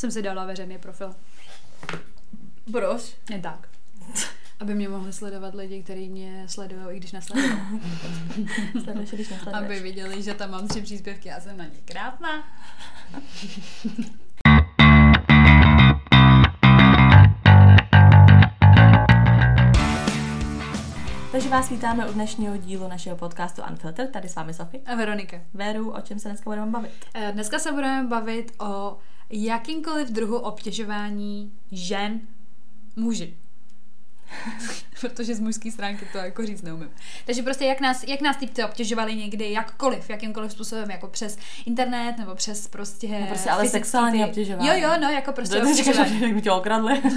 Jsem si dala veřejný profil. Proč? Je tak. Aby mě mohli sledovat lidi, kteří mě sledují, i když nesledují. Sleduješ, když nesleduješ. Aby viděli, že tam mám tři příspěvky a jsem na ně krásná. Takže vás vítáme u dnešního dílu našeho podcastu Unfiltered. Tady s vámi Sofie. A Veronika. Véru, o čem se dneska budeme bavit? Eh, Dneska se budeme bavit o jakýmkoliv druhu obtěžování žen muži. Protože z mužské stránky to jako říct neumím. Takže prostě jak nás, jak nás typci obtěžovali někdy, jakkoliv, jakýmkoliv způsobem, jako přes internet nebo přes prostě... No prostě ale sexuální ty- obtěžování. Jo, jo, no, jako prostě To obtěžování. že jak by tě okradli.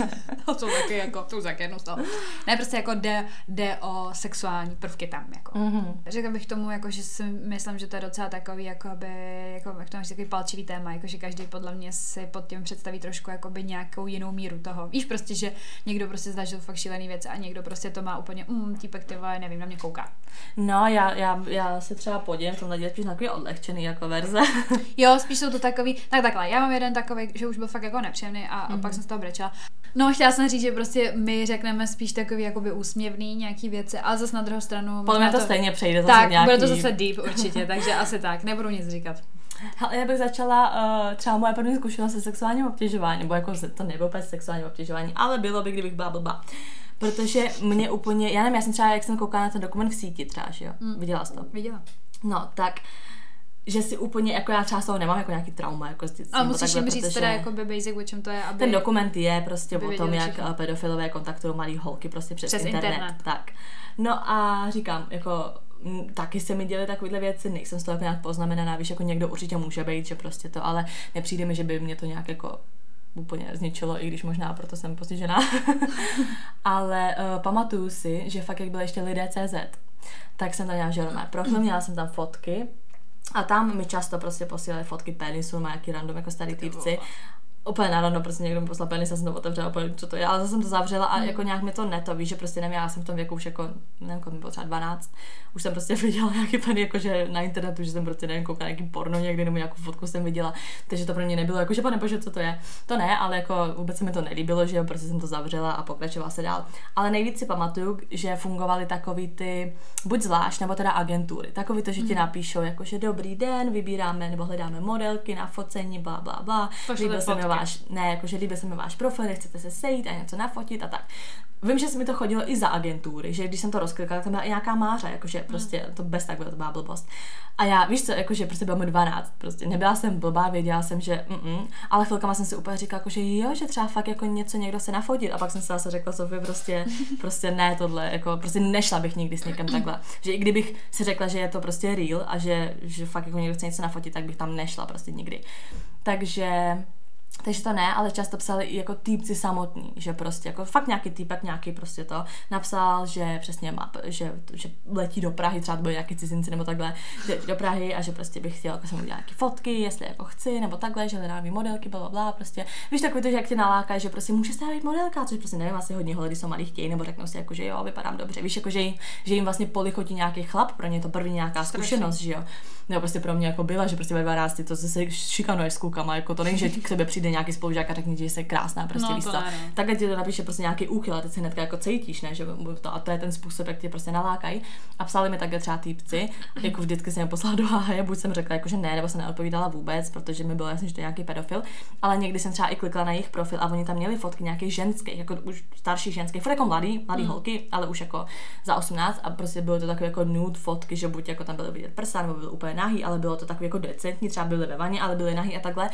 To jsou taky jako, to jsou taky jedno z toho. Ne, prostě jako jde, jde o sexuální prvky tam, jako. Mhm. Řekla bych tomu, jako, že si myslím, že to je docela takový, jakoby, jako, jak to máš takový palčivý téma, jako, že každý podle mě si pod tím představí trošku jakoby, nějakou jinou míru toho. Víš prostě, že někdo prostě zažil fakt šílený věci a někdo prostě to má úplně, mm, týpek ty vole, nevím, na mě kouká. No, já, já, já se třeba podívám v tomhle díle spíš takový odlehčený jako verze. Jo, spíš jsou to takový, tak takhle, já mám jeden takový, že už byl fakt jako nepříjemný a, a pak jsem z toho brečela. No, chtěla jsem říct, že prostě my řekneme spíš takový jakoby úsměvný nějaký věci, ale zase na druhou stranu... Podle mě možná to stejně přejde zase Tak, nějaký... bude to zase deep určitě, takže asi tak, nebudu nic říkat. Hele, já bych začala uh, třeba moje první zkušenost se sexuálním obtěžováním, nebo jako to nebylo úplně sexuální obtěžování, ale bylo by, kdybych byla blbá. Protože mě úplně, já nevím, já jsem třeba, jak jsem koukala na ten dokument v síti třeba, že jo, Mm. viděla jsi to. Viděla. No, tak, že si úplně, jako já třeba z toho nemám jako nějaký trauma, jako s tím Ale musíš takhle, jim říct teda jakoby basic, o čem to je, aby... Ten dokument je prostě o tom, jak všichni. pedofilové kontaktují malý holky prostě přes, Přes internet. internet. Tak. No a říkám, jako taky se mi děly takovéhle věci, nejsem z toho jako nějak poznamenaná, víš, jako někdo určitě může být, že prostě to, ale nepřijde mi, že by mě to nějak jako úplně zničilo, i když možná proto jsem postižená. ale uh, pamatuju si, že fakt jak byl ještě lidé CZ, tak jsem tam měla želné profil, měla jsem tam fotky a tam mi často prostě posílali fotky penisu, má jaký random jako starý týpci. Úplně národno, prostě někdo mi poslal penis, já jsem to otevřela, úplně, co to je, ale zase jsem to zavřela a jako nějak mi to neto, víš, že prostě nevím, já jsem v tom věku už jako, nevím, kolik mi bylo třeba 12, už jsem prostě viděla nějaký pen, jakože na internetu, že jsem prostě nevím, koukala nějaký porno někdy, nebo nějakou fotku jsem viděla, takže to pro mě nebylo, jako, že pane bože, co to je, to ne, ale jako vůbec se mi to nelíbilo, že jo, prostě jsem to zavřela a pokračovala se dál. Ale nejvíc si pamatuju, že fungovaly takový ty, buď zvlášť, nebo teda agentury, takový to, že ti napíšou, jako, že dobrý den, vybíráme nebo hledáme modelky na focení, bla, bla, bla, Pošlete líbil se mi fotky. Váš, ne, jakože líbil se mi váš profil, nechcete se sejít a něco nafotit a tak. Vím, že se mi to chodilo i za agentury, že když jsem to rozklikala, tak tam byla i nějaká máře, jakože prostě to bez tak bylo, to byla blbost. A já, víš co, jakože prostě bylo mi 12, prostě nebyla jsem blbá, věděla jsem, že mm, ale chvilkama jsem si úplně říkala, jakože jo, že třeba fakt jako něco někdo se nafotit a pak jsem si zase řekla Sofie, prostě, prostě ne tohle, jako prostě nešla bych nikdy s někým takhle. Že i kdybych si řekla, že je to prostě real a že, že fakt jako někdo chce něco nafotit, tak bych tam nešla prostě nikdy. Takže takže to ne, ale často psali i jako týpci samotní, že prostě jako fakt nějaký týpek nějaký prostě to napsal, že přesně má, že, že letí do Prahy, třeba to byly nějaký cizinci nebo takhle, že do Prahy a že prostě bych chtěla jako jsem udělat nějaké fotky, jestli jako chci, nebo takhle, že hledám modelky, bla, bla, bla, prostě. Víš takový to, že jak tě naláká, že prostě může se být modelka, což prostě nevím, asi hodně holedy jsou malí chtějí, nebo řeknou si jako, že jo, vypadám dobře. Víš, jako, že, jim, že jim vlastně polichotí nějaký chlap, pro ně to první nějaká Strašně. zkušenost, že jo. Nebo prostě pro mě jako byla, že prostě ve 12 to se šikanuješ s klukama, jako to není, že k tebe přijde nějaký spolužák a řekne že jsi krásná, prostě No, víš to co. Takhle ti to napíše prostě nějaký úchyl a teď se hnedka jako cítíš, ne, že to, a to je ten způsob, jak tě prostě nalákají. A psali mi takhle třeba týpci, jako vždycky jsem je poslala do háje, buď jsem řekla jako, že ne, nebo jsem neodpovídala vůbec, protože mi bylo jasné, že to je nějaký pedofil, ale někdy jsem třeba i klikla na jejich profil a oni tam měli fotky nějakých ženských, jako už starších ženských, furt jako mladý, mladý Mm. holky, ale už jako za 18 a prostě bylo to takové jako nude fotky, že buď jako tam byly vidět prsa, nebo byl úplně nahý, ale bylo to takový jako decentní, třeba byly ve vaně, ale byly nahý a takhle.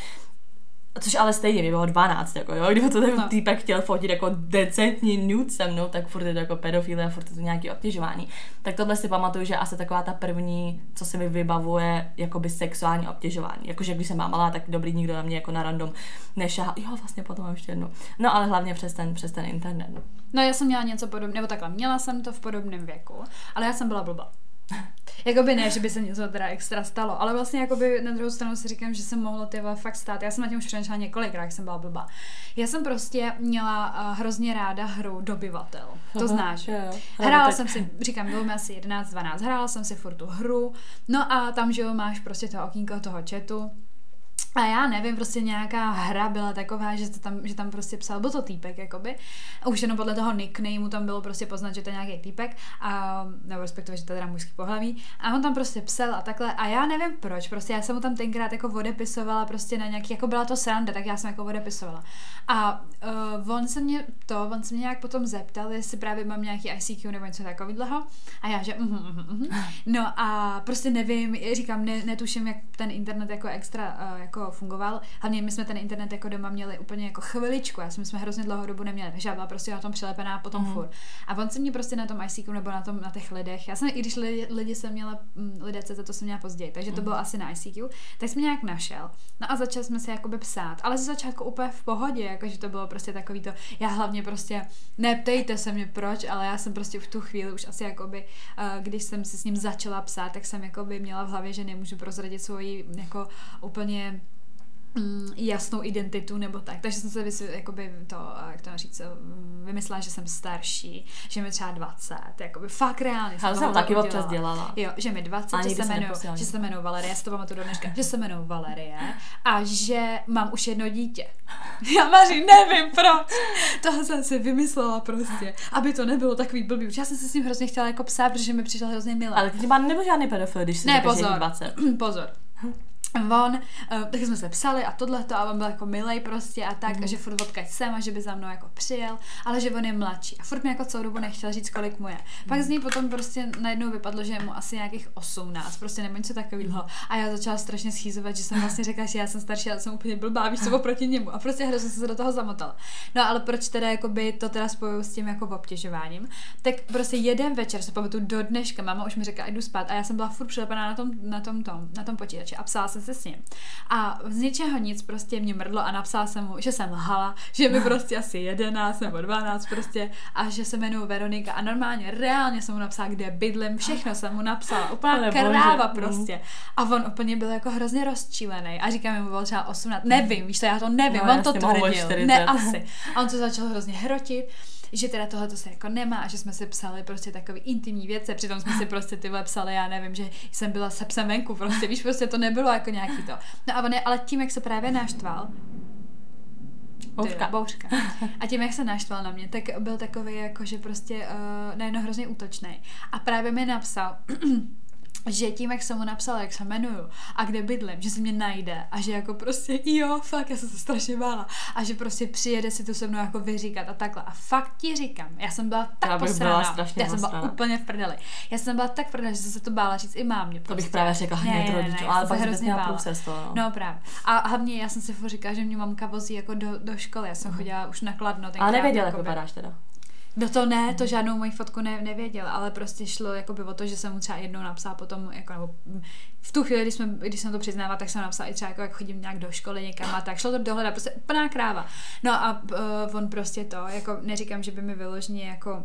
Což ale stejně, mi bylo 12, jako jo, kdyby to ten No. týpek chtěl fotit jako decentní nude se mnou, tak furt je to jako pedofilie a furt je to nějaký obtěžování. Tak tohle si pamatuju, že asi taková ta první, co se mi vybavuje, jakoby sexuální obtěžování. Jakože když jsem byla malá, tak dobrý nikdo na mě jako na random nešahal. Jo, vlastně potom mám ještě jednu. No ale hlavně přes ten, přes ten internet. No. No já jsem měla něco podobného, nebo takhle, měla jsem to v podobném věku, ale já jsem byla blbá. Jakoby ne, že by se něco teda extra stalo, ale vlastně jakoby na druhou stranu si říkám, že se mohlo ty fakt stát. Já jsem na tím už přemýšlela několikrát, jak jsem byla blbá. Já jsem prostě měla uh, hrozně ráda hru Dobyvatel. To znáš. Jo, jo. Hrála tak- jsem si, říkám, bylo mi asi 11-12, hrála jsem si furt tu hru, no a tam, že jo, máš prostě to okýnko toho chatu, a já nevím, prostě nějaká hra byla taková, že, to tam, že tam prostě psal, byl to týpek, jakoby. A už jenom podle toho nicknameu tam bylo prostě poznat, že to je nějaký týpek, a, nebo respektive, že to je teda mužský pohlaví. A on tam prostě psal a takhle. A já nevím proč, prostě já jsem mu tam tenkrát jako odepisovala prostě na nějaký, jako byla to sranda, tak já jsem jako odepisovala. A uh, on se mě to, on se mě nějak potom zeptal, jestli právě mám nějaký ICQ nebo něco takového. A já, že uh, uh, uh, uh. No a prostě nevím, říkám, ne, netuším, jak ten internet jako extra uh, jako jako fungoval. Hlavně my jsme ten internet jako doma měli úplně jako chviličku, já jsme, jsme hrozně dlouhou dobu neměli, takže já byla prostě na tom přilepená potom mm. furt. A on se mě prostě na tom ICQ nebo na, tom, na těch lidech, já jsem, i když lidi, lidi jsem měla, mm, lidé CZ, to jsem měla později, takže to mm. bylo asi na ICQ, tak jsem nějak našel. No a začal jsme se jakoby psát, ale ze začátku úplně v pohodě, jakože to bylo prostě takový to, já hlavně prostě, neptejte se mě proč, ale já jsem prostě v tu chvíli už asi jakoby, uh, když jsem si s ním začala psát, tak jsem jakoby měla v hlavě, že nemůžu prozradit svoji jako úplně mm, jasnou identitu nebo tak. Takže jsem se vysvě, jakoby to, jak to říct, vymyslela, že jsem starší, že mi třeba 20, jakoby fakt reálně. Já jsem taky udělala. občas dělala. Jo, že mi 20, že se, jmenuji, že se jmenuji Valerie, já si to pamatuju do dneška, že se jmenuji Valerie a že mám už jedno dítě. Já Maří, nevím proč. Toho jsem si vymyslela prostě, aby to nebylo takový blbý. Já jsem se s ním hrozně chtěla jako psát, protože mi přišel hrozně milý. Ale ty má nebo žádný pedofil, když si ne, pozor, 20. pozor on, uh, tak jsme se psali a tohleto a on byl jako milej prostě a tak, mm. a že furt odkaď jsem a že by za mnou jako přijel, ale že on je mladší a furt mi jako celou dobu nechtěl říct, kolik mu je. Mm. Pak z něj potom prostě najednou vypadlo, že je mu asi nějakých 18, prostě nebo něco takového a já začala strašně schýzovat, že jsem vlastně řekla, že já jsem starší, ale jsem úplně blbá, víš co, oproti němu a prostě hrozně jsem se do toho zamotala. No ale proč teda jakoby to teda spojuju s tím jako obtěžováním, tak prostě jeden večer se pamatuju do dneška, máma už mi řekla, jdu spát a já jsem byla furt přilepená na tom, na tom, tom, na tom počítači a psala jsem jsem se s ním. A z ničeho nic prostě mě mrdlo a napsala jsem mu, že jsem lhala, že mi prostě asi 11 nebo 12 prostě a že se jmenuji Veronika a normálně, reálně jsem mu napsala, kde bydlím, všechno jsem mu napsala, úplně kráva mm. prostě. A on úplně byl jako hrozně rozčílený a říkám mu, byl třeba 18, nevím, víš co, já to nevím, no, on to tvrdil, ne asi. A on to začal hrozně hrotit že teda tohle to se jako nemá a že jsme si psali prostě takový intimní věci, přitom jsme si prostě ty psali, já nevím, že jsem byla se psem venku, prostě víš, prostě to nebylo jako nějaký to. No a on je, ale tím, jak se právě naštval, Bouřka. bouřka. A tím, jak se naštval na mě, tak byl takový jako, že prostě uh, najednou hrozně útočný. A právě mi napsal, že tím, jak jsem mu napsala, jak se jmenuju a kde bydlím, že se mě najde a že jako prostě jo, fakt, já jsem se strašně bála a že prostě přijede si to se mnou jako vyříkat a takhle. A fakt ti říkám, já jsem byla tak já posraná, já jsem byla úplně v prdeli. Já jsem byla tak v prdeli, že jsem se to bála říct i mámě. Prostě. To bych prostě. právě řekla hned ne, rodičů, ale pak hrozně bála. Průces to, no. no. právě. A hlavně já jsem si říkala, že mě mamka vozí jako do, do školy, já jsem chodila už na kladno. Ale nevěděla, jak vypadáš teda. No to ne, to žádnou moji fotku ne, nevěděl, ale prostě šlo jako by o to, že jsem mu třeba jednou napsala potom, jako, nebo v tu chvíli, když, jsme, když jsem to přiznala, tak jsem napsala i třeba jako, jak chodím nějak do školy někam a tak, šlo to dohledat, prostě úplná kráva. No a uh, on prostě to, jako neříkám, že by mi vyloženě jako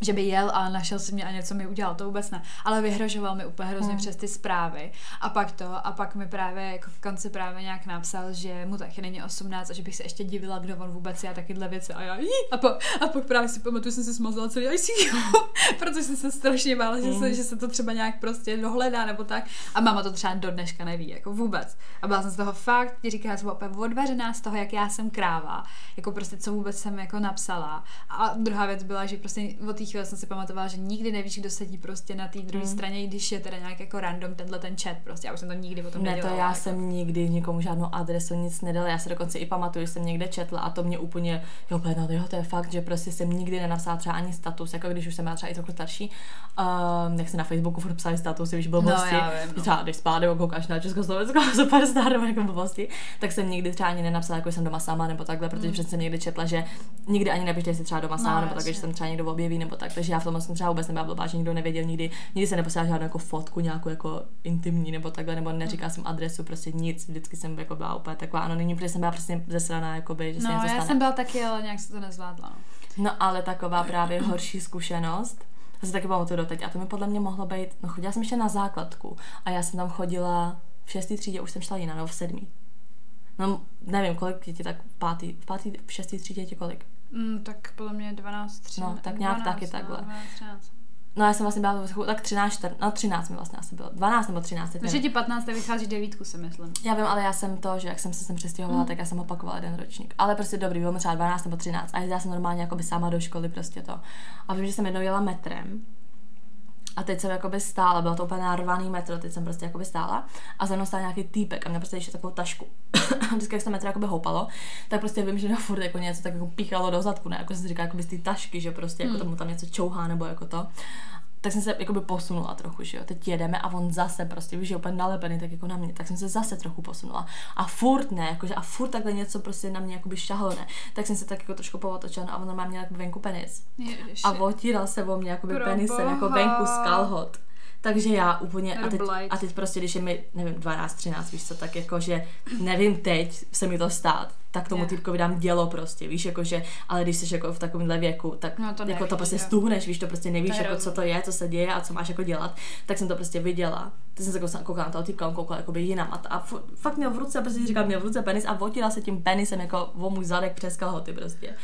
že by jel a našel si mě a něco mi udělal, to vůbec ne. Ale vyhrožoval mi úplně hrozně hmm. přes ty zprávy. A pak to, a pak mi právě jako v konci právě nějak napsal, že mu taky není 18 a že bych se ještě divila, kdo on vůbec je a takyhle věci. A já, jí, a, po, a pak právě si pamatuju, jsem se smazala celý ICQ, protože jsem se strašně bála, že, se, hmm. že se to třeba nějak prostě dohledá nebo tak. A máma to třeba do dneška neví, jako vůbec. A byla jsem z toho fakt, ti říká, já jsem úplně odvařená z toho, jak já jsem kráva, jako prostě co vůbec jsem jako napsala. A druhá věc byla, že prostě od té chvíle jsem si pamatovala, že nikdy nevíš, kdo sedí prostě na té druhé mm. straně, když je teda nějak jako random tenhle ten chat, prostě já už jsem to nikdy potom ne, nedělala. to já jako. jsem nikdy nikomu žádnou adresu nic nedala, já se dokonce i pamatuju, že jsem někde četla a to mě úplně, jo, no, jo, to je fakt, že prostě jsem nikdy nenapsala třeba ani status, jako když už jsem byla třeba i trochu starší, uh, jak se na Facebooku furt psali statusy, víš, blbosti, no, vím, no. třeba když spát nebo koukáš na Československo, superstar nebo jako blbosti, tak jsem nikdy třeba ani nenapsala, jako jsem doma sama nebo takhle, protože mm. přece někdy četla, že nikdy ani nepište si třeba doma sama no, nebo tak, že jsem třeba někdo objeví nebo tak, takže já v tom jsem třeba vůbec nebyla blbá, že nikdo nevěděl nikdy, nikdy se neposílala žádnou jako fotku, nějakou jako intimní nebo takhle, nebo neříkala jsem adresu, prostě nic, vždycky jsem jako byla úplně taková anonymní, protože jsem byla prostě zesraná, jakoby, že no, se já jsem byla taky, ale nějak se to nezvládla. No, no ale taková právě horší zkušenost, to se taky pamatuju doteď. A to mi podle mě mohlo být, no chodila jsem ještě na základku a já jsem tam chodila v šestý třídě, už jsem šla jiná, nebo v sedmý. No, nevím, kolik dětí, tak v pátý, v pátý, v šestý třídě děti kolik? Mm, tak podle mě 12, 13. No, tak nějak 12, taky takhle. 12, 13. No já jsem vlastně byla v tak 13, 14, no 13 mi vlastně asi bylo, 12 nebo 13. teď Takže ti 15. vychází devítku, si myslím. Já vím, ale já jsem to, že jak jsem se sem přestěhovala, Mm. tak já jsem opakovala jeden ročník. Ale prostě dobrý, bylo mi třeba 12 nebo 13 a jezdila jsem normálně jakoby sama do školy prostě to. A vím, že jsem jednou jela metrem a teď jsem jakoby stála, bylo to úplně narvaný metro, teď jsem prostě jakoby stála a za mnou stál nějaký týpek a měl prostě ještě takovou tašku. A Vždycky, jak se metro jakoby houpalo, tak prostě vím, že na furt jako něco tak jako píchalo do zadku, ne? Jako se říká jakoby z té tašky, že prostě jako Hmm. tomu tam něco čouhá nebo jako to. Tak jsem se jakoby posunula trochu, že jo. Teď jedeme a on zase prostě, víš, je úplně nalepený tak jako na mě, tak jsem se zase trochu posunula. A furt ne, jakože a furt takhle něco prostě na mě jakoby šahlo, ne. Tak jsem se tak jako trošku povotočila no a on má měl jako venku penis. Ježiši. A otíral se o mě jakoby Pro penisem, jako boha. venku z kalhot. Takže já úplně, a teď, a teď prostě, když je mi, nevím, 12, 13, víš co, tak jako, že nevím teď se mi to stát, tak tomu Ne. týpkovi dám dělo prostě, víš, jako že, ale když jsi jako v takovémhle věku, tak No to jako to prostě stuhneš, víš, to prostě nevíš, To jako co to je, co se děje a co máš jako dělat, tak jsem to prostě viděla. Teď jsem se koukala, koukala na toho týpka, on koukal jakoby jinam a, t- a fu- fakt měl v ruce, prostě říkal, měl v ruce penis a otíral se tím penisem jako o můj zadek přes kalhoty prostě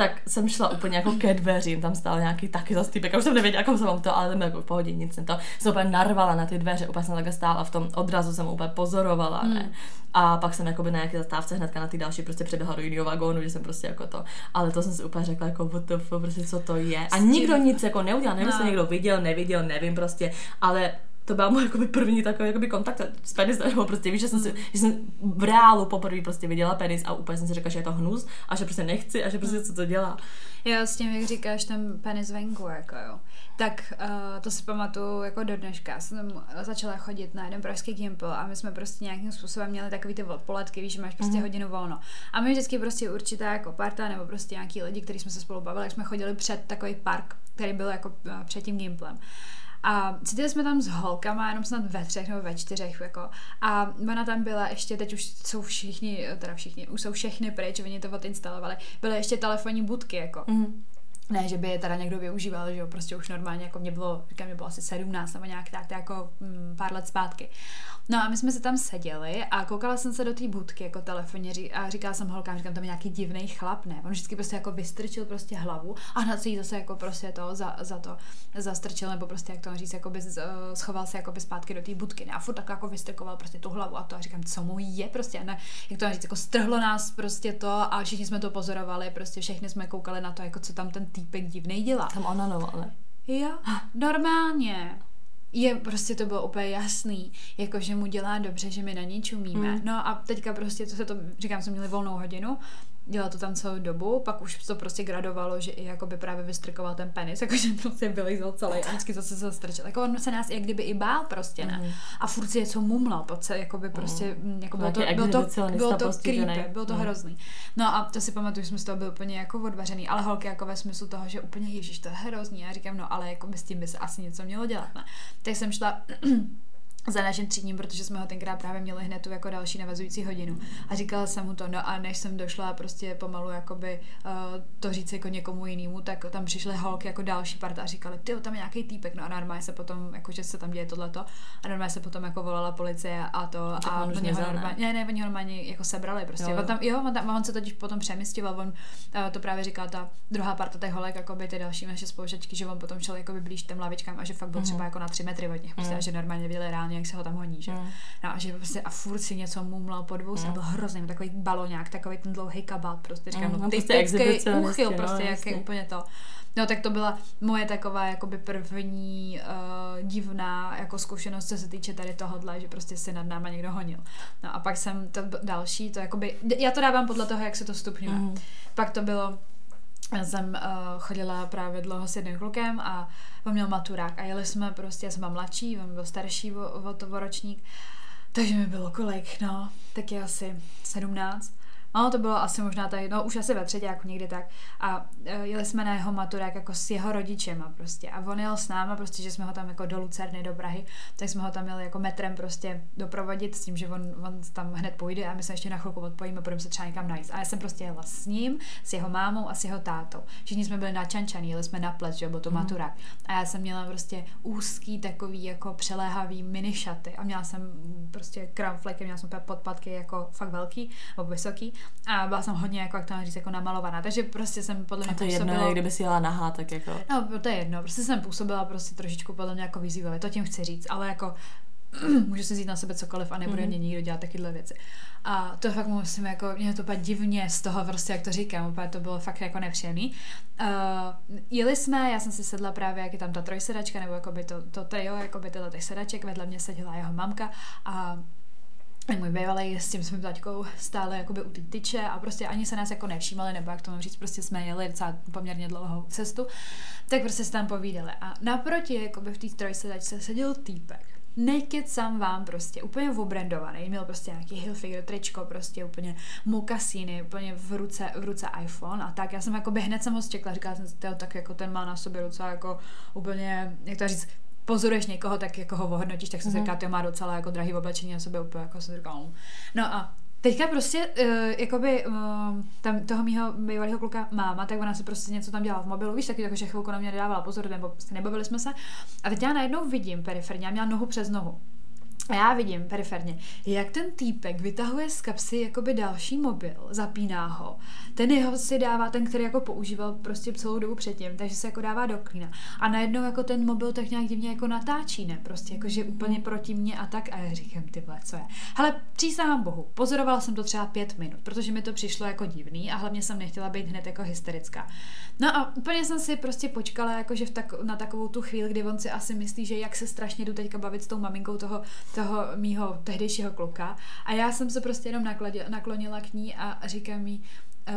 tak jsem šla úplně jako ke dveřím, tam stál nějaký taky zase typek, a už jsem nevěděla, kam se mám to, ale tam jako v pohodě, nic jsem to, jsem úplně narvala na ty dveře, úplně jsem takhle stála v tom odrazu jsem úplně pozorovala, ne. Hmm. A pak jsem jako by na nějaké zastávce hnedka na ty další prostě přeběhla do jiného vagónu, že jsem prostě jako to, ale to jsem si úplně řekla jako what the fuck, prostě co to je. A nikdo nic jako neudělal, nevím, jestli No. někdo viděl, neviděl, nevím prostě, ale to byl můj jakoby první takový jakoby kontakt s penisem, nebo prostě víš, že jsem, si, že jsem v reálu poprvé prostě viděla penis a úplně jsem si řekla, že je to hnus a že prostě nechci a že prostě co to dělá. Jo, s tím, jak říkáš, ten penis venku, jako jo. Tak uh, to si pamatuju jako do dneška. Jsem začala chodit na jeden pražský gimpl a my jsme prostě nějakým způsobem měli takový ty odpoledky, víš, že máš prostě Mhm. hodinu volno. A my vždycky prostě určitá jako parta nebo prostě nějaký lidi, kteří jsme se spolu bavili, jak jsme chodili před takový park, který byl jako uh, před tím gimplem. A cítili jsme tam s holkama, jenom snad ve třech nebo ve čtyřech, jako. A ona tam byla ještě, teď už jsou všichni, teda všichni, už jsou všechny pryč, oni to odinstalovali. Byly ještě telefonní budky, jako. Mhm. Ne, že by je teda někdo využíval, že jo, prostě už normálně, jako mě bylo, říkám, mě bylo asi 17 nebo nějak tak, jako mm, pár let zpátky. No a my jsme se tam seděli a koukala jsem se do té budky jako telefonně ří- a říkala jsem holkám, říkám, tam je nějaký divný chlap, ne? On vždycky prostě jako vystrčil prostě hlavu a se jí zase jako prostě to za, za to zastrčil, nebo prostě jak to říct, jako by eh, schoval se jako by zpátky do té budky, ne? A furt tak jako vystrkoval prostě tu hlavu a to a říkám, co mu je prostě, ne? Jak to říct, jako strhlo nás prostě to a všichni jsme to pozorovali, prostě všichni jsme koukali na to, jako co tam ten týpek divnej dělá. Tam onanoval, ne? Jo, normálně. Je, prostě to bylo úplně jasný, jako že mu dělá dobře, že my na ní čumíme. Mm. No a teďka prostě, to se to, říkám, jsme měli volnou hodinu, dělal to tam celou dobu, pak už to prostě gradovalo, že i jakoby právě vystrkoval ten penis, jakože prostě vylizl celý a vždycky zase se zastrčil. Jako on se nás jak kdyby i bál prostě, ne? Mhm. A furt si něco mumlal, po celé, jakoby prostě, mm. jako bylo to, bylo to, bylo to postižený. creepy, bylo to Mm. hrozný. No a to si pamatuju, že jsme z toho byli úplně jako odvařený, ale holky jako ve smyslu toho, že úplně ježiš, to je hrozný. Já říkám, no ale jako by s tím by se asi něco mělo dělat, ne? Tak jsem šla za naším třídním, protože jsme ho tenkrát právě měli hned tu jako další navazující hodinu. A říkala jsem mu to, no a než jsem došla prostě pomalu jakoby uh, to říct jako někomu jinému, tak tam přišly holky jako další parta a říkali, ty tam je nějaký týpek, no a normálně se potom, jako že se tam děje tohleto, a normálně se potom jako volala policie a to Tak a on už normálně, ne, ne, oni ho normálně jako sebrali prostě. Jo, Jo, on tam, jo, on, tam, on se totiž potom přemysťoval, on uh, to právě říká ta druhá parta těch holek, jako by ty další naše spolužačky, že on potom šel jako by blíž těm lavičkám a že fakt byl Mhm. třeba jako na tři metry od nich, prostě, Mhm. a že normálně viděli reálně, jak se ho tam honí, že? Mm. No a že prostě a furt si něco mumlal pod vousem, Mm. byl hrozný, takový baloňák, takový ten dlouhý kabát, prostě říkám, Mm, no, no, ty prostě typický no, prostě jasně. jaký úplně to. No tak to byla moje taková jakoby první uh, divná jako zkušenost, co se týče tady tohohle, že prostě si nad náma někdo honil. No a pak jsem to další, to jakoby, já to dávám podle toho, jak se to stupňuje. Mm. Pak to bylo, já jsem uh, chodila právě dlouho s jedním klukem a on měl maturák a jeli jsme prostě, já jsem byla mladší, on byl starší o, o o ročník, takže mi bylo kolik, no, taky asi 17. No, to bylo asi možná tady, no už asi ve třetí, jako někdy tak. A e, jeli jsme na jeho maturák jako s jeho rodičema prostě. A on jel s náma prostě, že jsme ho tam jako do Lucerny, do Prahy, tak jsme ho tam měli jako metrem prostě doprovodit s tím, že on, on tam hned půjde a my se ještě na chvilku odpojíme a budeme se třeba někam najít. A já jsem prostě jela s ním, s jeho mámou a s jeho tátou. Všichni jsme byli načančaný, jeli jsme na ples, že byl to Mhm. maturák. A já jsem měla prostě úzký takový jako přeléhavý mini šaty a měla jsem prostě kramfleky, měla jsem úplně podpatky jako fakt velký, nebo vysoký a byla jsem hodně, jako, jak to mám říct, jako namalovaná, takže prostě jsem podle mě A to je jedno, působila- kdyby si jela nahá, tak jako... No, to je jedno, prostě jsem působila prostě trošičku podle mě jako vyzývavě, to tím chci říct, ale jako můžu si vzít na sebe cokoliv a nebude Mhm. mě nikdo dělat takyhle věci. A to fakt musím jako, mě to úplně divně z toho prostě, jak to říkám, úplně to bylo fakt jako nepříjemný. Uh, jeli jsme, já jsem si sedla právě, jak je tam ta trojsedačka, nebo jakoby to, to trio, jakoby tyhle těch sedaček, vedle mě seděla jeho mamka a a můj bývalý s tím svým taťkou stále jakoby u té tyče a prostě ani se nás jako nevšímali, nebo jak to mám říct, prostě jsme jeli docela poměrně dlouhou cestu, tak prostě se tam povídali. A naproti, jakoby v té trojsedačce seděl týpek. Nekecám vám prostě, úplně obrandovaný, měl prostě nějaký Hilfiger tričko, prostě úplně mokasíny, úplně v ruce, v ruce iPhone a tak. Já jsem jako hned jsem ho zčekla, říkala jsem si, "Tyjo, tak jako ten má na sobě docela jako úplně, jak to říct, pozoruješ někoho, tak jako ho ohodnotíš, tak jsem si Mhm. říkala, ty má docela jako drahý oblečení na sobě úplně, jako jsem říkala, no. no a Teďka prostě, uh, jakoby, uh, tam toho mýho bývalého kluka máma, tak ona si prostě něco tam dělala v mobilu, víš, taky jako, že chvilku na mě dávala pozor, nebo prostě nebavili jsme se. A teď já najednou vidím periferně, já měla nohu přes nohu. A já vidím periferně, jak ten týpek vytahuje z kapsy jakoby další mobil, zapíná ho. Ten jeho si dává, ten, který jako používal prostě celou dobu předtím, takže se jako dává do klína. A najednou jako ten mobil tak nějak divně jako natáčí, ne? Prostě jako, že úplně proti mně a tak. A já říkám, ty vole, co je? Hele, přísahám bohu, pozorovala jsem to třeba pět minut, protože mi to přišlo jako divný a hlavně jsem nechtěla být hned jako hysterická. No a úplně jsem si prostě počkala jakože v tak, na takovou tu chvíli, kdy on si asi myslí, že jak se strašně jdu teďka bavit s tou maminkou toho, toho mýho tehdejšího kluka. A já jsem se prostě jenom nakladě, naklonila k ní a říkám jí, uh,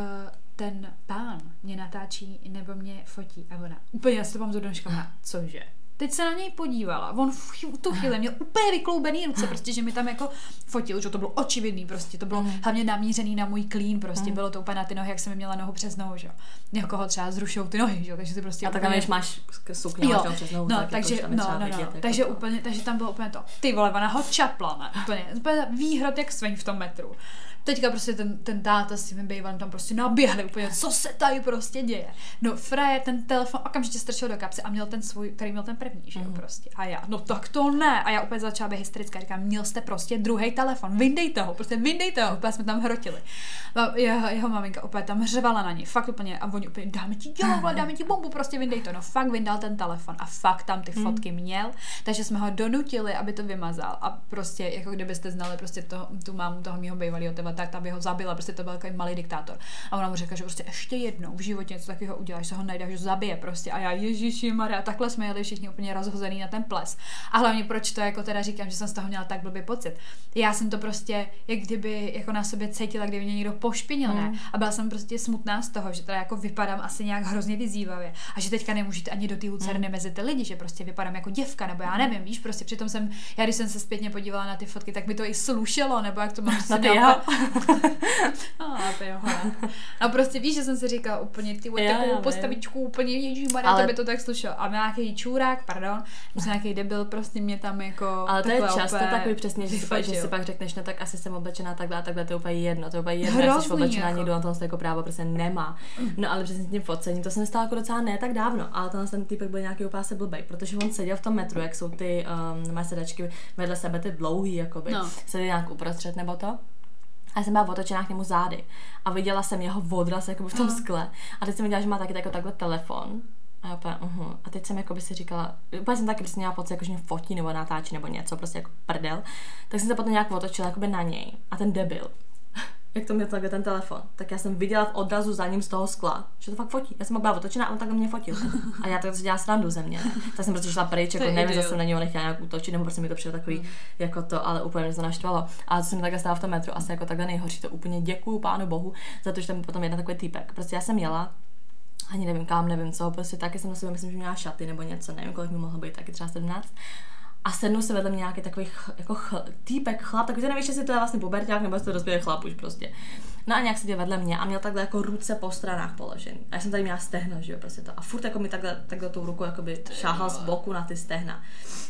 ten pán mě natáčí nebo mě fotí. A ona, úplně já si to mám do dneška, cože? Teď se na něj podívala. On v tu chvíli měl úplně vykloubený ruce, prostě, že mi tam jako fotil, že to bylo očividný, prostě to bylo Mm. hlavně namířený na můj klín, prostě Mm. bylo to úplně na ty nohy, jak jsem mi měla nohu přes nohu, že jo. Někoho třeba zrušou ty nohy, že jo, takže ty prostě A tak úplně- když máš sukně, tam přes nohu, no, tak takže, jako, tam je no, třeba no, vidět, no, jako takže to. úplně, takže tam bylo úplně to, ty vole, ona ho čapla, ne, úplně, úplně výhrad jak sveň v tom metru. Teďka prostě ten, ten táta s tím bývalým tam prostě naběhli úplně, co se tady prostě děje. No, frajer ten telefon okamžitě strčil do kapsy a měl ten svůj, který měl ten první, že jo, Mhm. prostě. A já, no tak to ne. A já úplně začala být hysterická, říkám, měl jste prostě druhý telefon, vyndejte ho, prostě vyndejte ho, úplně jsme tam hrotili. A jeho, jeho maminka úplně tam řvala na něj, fakt úplně, a oni úplně, dáme ti dělo, dáme ti bombu, prostě vyndej to. No fakt vyndal ten telefon a fakt tam ty Hmm. fotky měl, takže jsme ho donutili, aby to vymazal a prostě, jako kdybyste znali prostě to, tu mámu toho mého bývalého teba, tak ta by ho zabila, prostě to byl takový malý diktátor. A ona mu řekla, že prostě ještě jednou v životě něco takového uděláš, se ho najde, že ho zabije prostě. A já, Ježíši Maria, takhle jsme jeli všichni úplně rozhozený na ten ples. A hlavně proč to jako teda říkám, že jsem z toho měla tak blbý pocit. Já jsem to prostě, jak kdyby jako na sobě cítila, kdyby mě někdo pošpinil, Mm. ne? A byla jsem prostě smutná z toho, že teda jako vypadám asi nějak hrozně vyzývavě. A že teďka nemůžete ani do té lucerny mezi ty lidi, že prostě vypadám jako děvka, nebo já nevím, víš, prostě přitom jsem, já když jsem se zpětně podívala na ty fotky, tak mi to i slušelo, nebo jak to mám Na ty jsem jeho. a to jo, hele. A prostě víš, že jsem si říkala úplně ty já takovou postavičku, úplně ježíšmarja, Ale- to by to tak slušelo. A nějaký čurák, pardon, prostě nějaký debil prostě mě tam jako Ale to je často úplně takový přesně, že si, pak, že si pak řekneš, no tak asi jsem oblečená takhle a takhle, to je úplně jedno, to je úplně jedno, jak jsi Hrozný, oblečená, jako. nikdo na to jako právo prostě nemá. No ale přesně s tím focením, to se mi stalo jako docela ne tak dávno, ale tenhle ten typek byl nějaký úplně asi blbej, protože on seděl v tom metru, jak jsou ty um, moje sedačky vedle sebe, ty dlouhý, jakoby, No. seděl nějak uprostřed nebo to. A já jsem byla otočená k němu zády. A viděla jsem jeho odraz jakoby v tom skle. A teď jsem viděla, že má taky jako takhle telefon. A já úplně, uh-huh. A teď jsem jako by si říkala, úplně jsem taky prostě měla pocit, jako, že mě fotí nebo natáčí nebo něco, prostě jako prdel. Tak jsem se potom nějak otočila jakoby na něj. A ten debil, jak to měl takhle ten telefon, tak já jsem viděla v odrazu za ním z toho skla, že to fakt fotí. Já jsem byla otočená a on takhle mě fotil. A já tak dělala srandu ze mě. Tak jsem prostě šla pryč, jako nevím, zase na něho nechtěla nějak útočit, nebo prostě mi to přišlo takový, jako to, ale úplně mě to naštvalo. A to jsem takhle stála v tom metru, asi jako takhle nejhorší, to úplně děkuju pánu bohu, za to, že tam potom jeden takový týpek. Prostě já jsem jela, ani nevím kam, nevím co, prostě taky jsem na sobě, myslím, že měla šaty nebo něco, nevím, kolik mi mohlo být, taky třeba 17. A sednul se vedle mě nějaký takový ch, jako ch, týpek, chlap, takový, že nevíš, jestli to je vlastně puberták nebo jestli to dospělý chlap už prostě. No a nějak seděl vedle mě a měl takhle jako ruce po stranách položený. A já jsem tady měla stehna, že jo, prostě to. A furt jako mi takhle, takhle tou rukou jakoby šáhal z boku na ty stehna.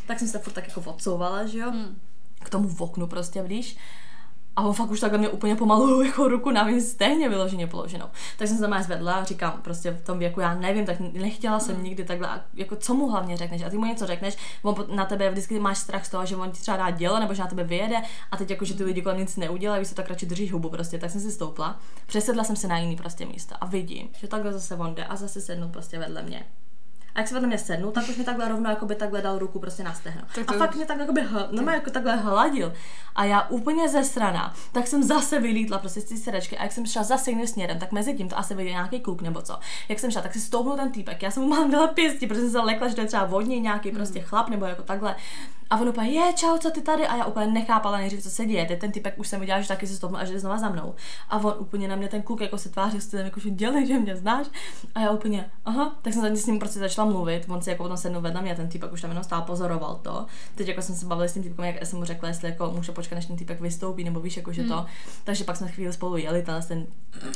Tak jsem se furt tak jako odsouvala, že jo, Hmm. k tomu v oknu prostě blíž. A on fakt už takhle mě úplně pomalu jako ruku na mým stejně vyloženě položenou. Tak jsem se tam zvedla a říkám, prostě v tom věku já nevím, tak nechtěla jsem hmm. nikdy takhle, a jako co mu hlavně řekneš? A ty mu něco řekneš, on na tebe vždycky máš strach z toho, že on ti třeba dá dělo nebo že na tebe vyjede a teď jako, že ty lidi kolem nic neudělají, víš, tak radši držíš hubu prostě. Tak jsem si stoupla, přesedla jsem se na jiný prostě místo a vidím, že takhle zase on jde a zase sednu prostě vedle mě. A jak se vedle mě sednu, tak už mi takhle rovno jako by takhle dal ruku prostě na stehno. Tak. A fakt mě tak jako by hl, no jako takhle hladil. A já úplně ze strana, tak jsem zase vylítla prostě z té sedečky a jak jsem šla zase jiným směrem, tak mezi tím to asi viděl nějaký kluk nebo co. Jak jsem šla, tak si stoupnul ten týpek. Já jsem mu mám dala pěstí, protože jsem se lekla, že to je třeba vodní nějaký prostě chlap nebo jako takhle. A on úplně, je, čau, co ty tady? A já úplně nechápala nejdřív, co se děje. Teď ten typek už jsem viděla, že taky se stoupnul a že jde znova za mnou. A on úplně na mě ten kluk jako se tváří s tím, jako že dělej, že mě znáš. A já úplně, aha, tak jsem s ním prostě začala mluvit. On si jako potom sednul vedle mě a ten typek už tam jenom stál, pozoroval to. Teď jako jsem se bavila s tím typkem, jak jsem mu řekla, jestli jako může počkat, než ten typek vystoupí, nebo víš, jako že to. Hmm. Takže pak jsme chvíli spolu jeli, ten, ten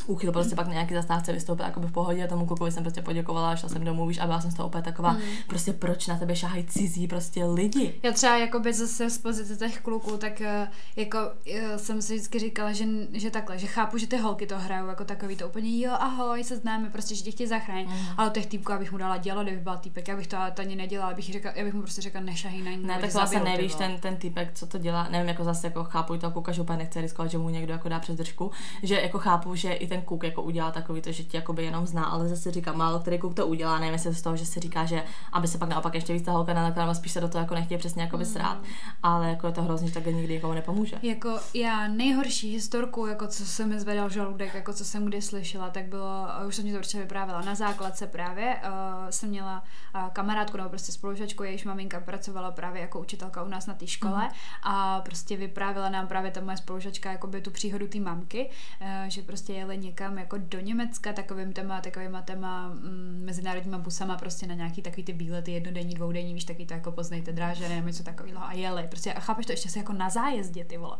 úchyl prostě pak na nějaký zastávce vystoupil jako by v pohodě a tomu klukovi jsem prostě poděkovala, šla jsem domů, víš, a byla jsem z toho opět taková, hmm. prostě proč na tebe šahají cizí prostě lidi. Já třeba jako by zase z pozice těch kluků, tak eh, jako eh, jsem si vždycky říkala, že, že takhle, že chápu, že ty holky to hrajou jako takový to úplně, jo, ahoj, se známe, prostě, že tě chtějí zachránit, mm. ale těch týpků, abych mu dala dělo, kdyby byl týpek, já bych to, ani nedělala, abych, řekla, já bych mu prostě řekla, nešahej na Ne, tak zase nevíš, ten, ten týpek, co to dělá, nevím, jako zase jako chápu to kluka, že úplně nechce riskovat, že mu někdo jako dá přes držku, že jako chápu, že i ten kuk jako udělá takový to, že tě jako by jenom zná, ale zase říkám, málo který kuk to udělá, nevím, jestli z toho, že si říká, že aby se pak naopak ještě víc ta holka nalekla, spíš se do toho jako nechtěje přesně jako by srát, mm. ale jako je to hrozně, takhle nikdy nikomu nepomůže. Jako já nejhorší historku, jako co se mi zvedal žaludek, jako co jsem kdy slyšela, tak bylo, už jsem ti to určitě vyprávěla, na základce právě uh, jsem měla uh, kamarádku nebo prostě spolužačku, jejíž maminka pracovala právě jako učitelka u nás na té škole mm. a prostě vyprávěla nám právě ta moje spolužačka jako by tu příhodu té mamky, uh, že prostě jeli někam jako do Německa takovým téma, takovýma téma mm, mezinárodníma busama prostě na nějaký takový ty výlety jednodenní, dvoudenní, víš, taky to jako poznejte dráže, nebo něco takového a jeli. Prostě a chápeš to ještě si jako na zájezdě, ty vole.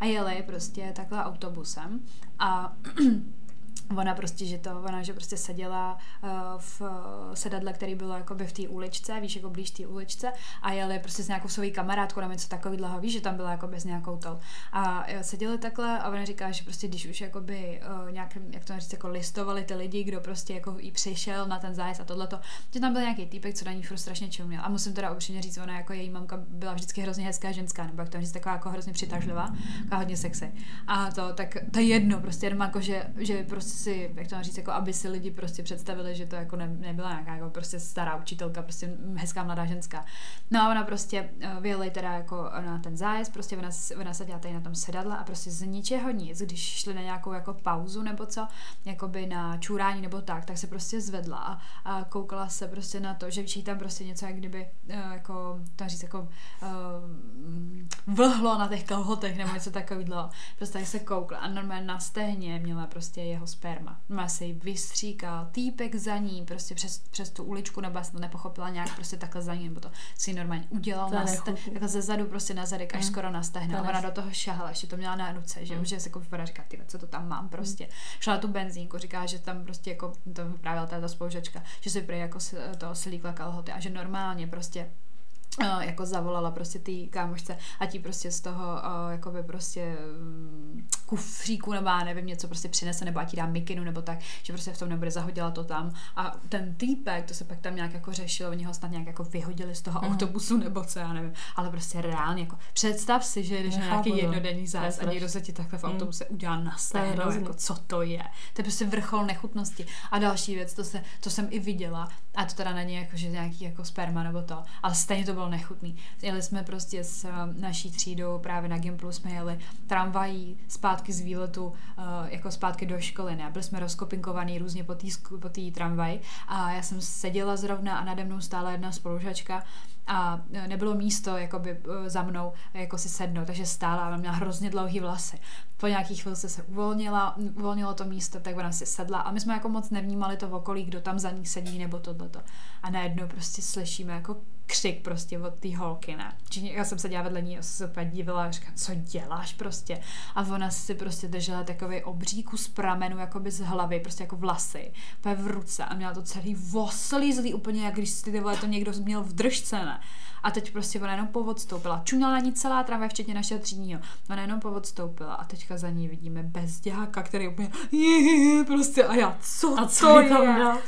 A jeli prostě takhle autobusem a ona prostě, že to, ona, že prostě seděla uh, v sedadle, který bylo jakoby v té uličce, víš, jako blíž té uličce a jeli prostě s nějakou svojí kamarádkou nebo něco takového, víš, že tam byla jako bez nějakou tou. A seděli takhle a ona říká, že prostě když už jakoby uh, nějak, jak to říct, jako listovali ty lidi, kdo prostě jako jí přišel na ten zájezd a tohleto, že tam byl nějaký týpek, co na ní furt strašně čuměl. A musím teda upřímně říct, ona jako její mamka byla vždycky hrozně hezká ženská, nebo jak to říct, taková jako hrozně přitažlivá, a hodně sexy. A to, tak to je jedno, prostě jenom jako, že, že prostě si, jak to říct, jako aby si lidi prostě představili, že to jako ne, nebyla nějaká jako prostě stará učitelka, prostě hezká mladá ženská. No a ona prostě uh, vyjeli teda jako na ten zájezd, prostě ona, ona seděla tady na tom sedadle a prostě z ničeho nic, když šli na nějakou jako pauzu nebo co, jakoby na čurání nebo tak, tak se prostě zvedla a, a koukala se prostě na to, že jí tam prostě něco, jak kdyby uh, jako, to říct, jako uh, vlhlo na těch kalhotech nebo něco takového. Prostě tak se koukla a normálně na stehně měla prostě jeho sperma. Má se jí vystříkal, týpek za ní, prostě přes, přes tu uličku, nebo jsem to nepochopila nějak prostě takhle za ní, nebo to si normálně udělal na ste, takhle ze zadu prostě na zadek až mm. skoro na stehno. A ona do toho šahala, ještě to měla na ruce, že, mm. že se jako vypadá, říká, ty, co to tam mám prostě. Mm. Šla na tu benzínku, říká, že tam prostě jako, to vyprávěla ta spolužačka, že si prý jako to slíkla kalhoty a že normálně prostě Uh, jako zavolala prostě ty kámošce a ti prostě z toho uh, jakoby prostě um, kufříku nebo já nevím, něco prostě přinese nebo a ti dá mikinu nebo tak, že prostě v tom nebude, zahodila to tam a ten týpek, to se pak tam nějak jako řešilo, oni ho snad nějak jako vyhodili z toho mm. autobusu nebo co, já nevím, ale prostě reálně jako představ si, že když na nějaký jednodenní zájezd a někdo se ti takhle v mm. autobuse mm. udělá na stehno, jako co to je, to je prostě vrchol nechutnosti a další věc, to, se, to jsem i viděla a to teda není jako, že nějaký jako sperma nebo to, ale stejně to bylo nechutný. Jeli jsme prostě s uh, naší třídou právě na Gimplu, jsme jeli tramvají zpátky z výletu, uh, jako zpátky do školy, ne? Byli jsme rozkopinkovaný různě po té po tramvaji a já jsem seděla zrovna a nade mnou stála jedna spolužačka a e, nebylo místo jakoby za mnou jako si sednout, takže stála a měla hrozně dlouhý vlasy. Po nějaký chvilce se uvolnila, uvolnilo to místo, tak ona si sedla a my jsme jako moc nevnímali to v okolí, kdo tam za ní sedí nebo tohleto. A najednou prostě slyšíme jako křik prostě od té holky, ne. Čiže já jsem se dělala vedle ní a se úplně a říkám, co děláš prostě. A ona si prostě držela takový obří kus pramenu, jako by z hlavy, prostě jako vlasy, úplně v ruce a měla to celý voslízlý, úplně jak když si ty vole to někdo měl v držce, ne. A teď prostě ona jenom povodstoupila. Čuměla na ní celá tráva, včetně našeho třídního. Ona jenom povodstoupila a teďka za ní vidíme bezděháka, který úplně je, prostě a já, co A co to jí tam je?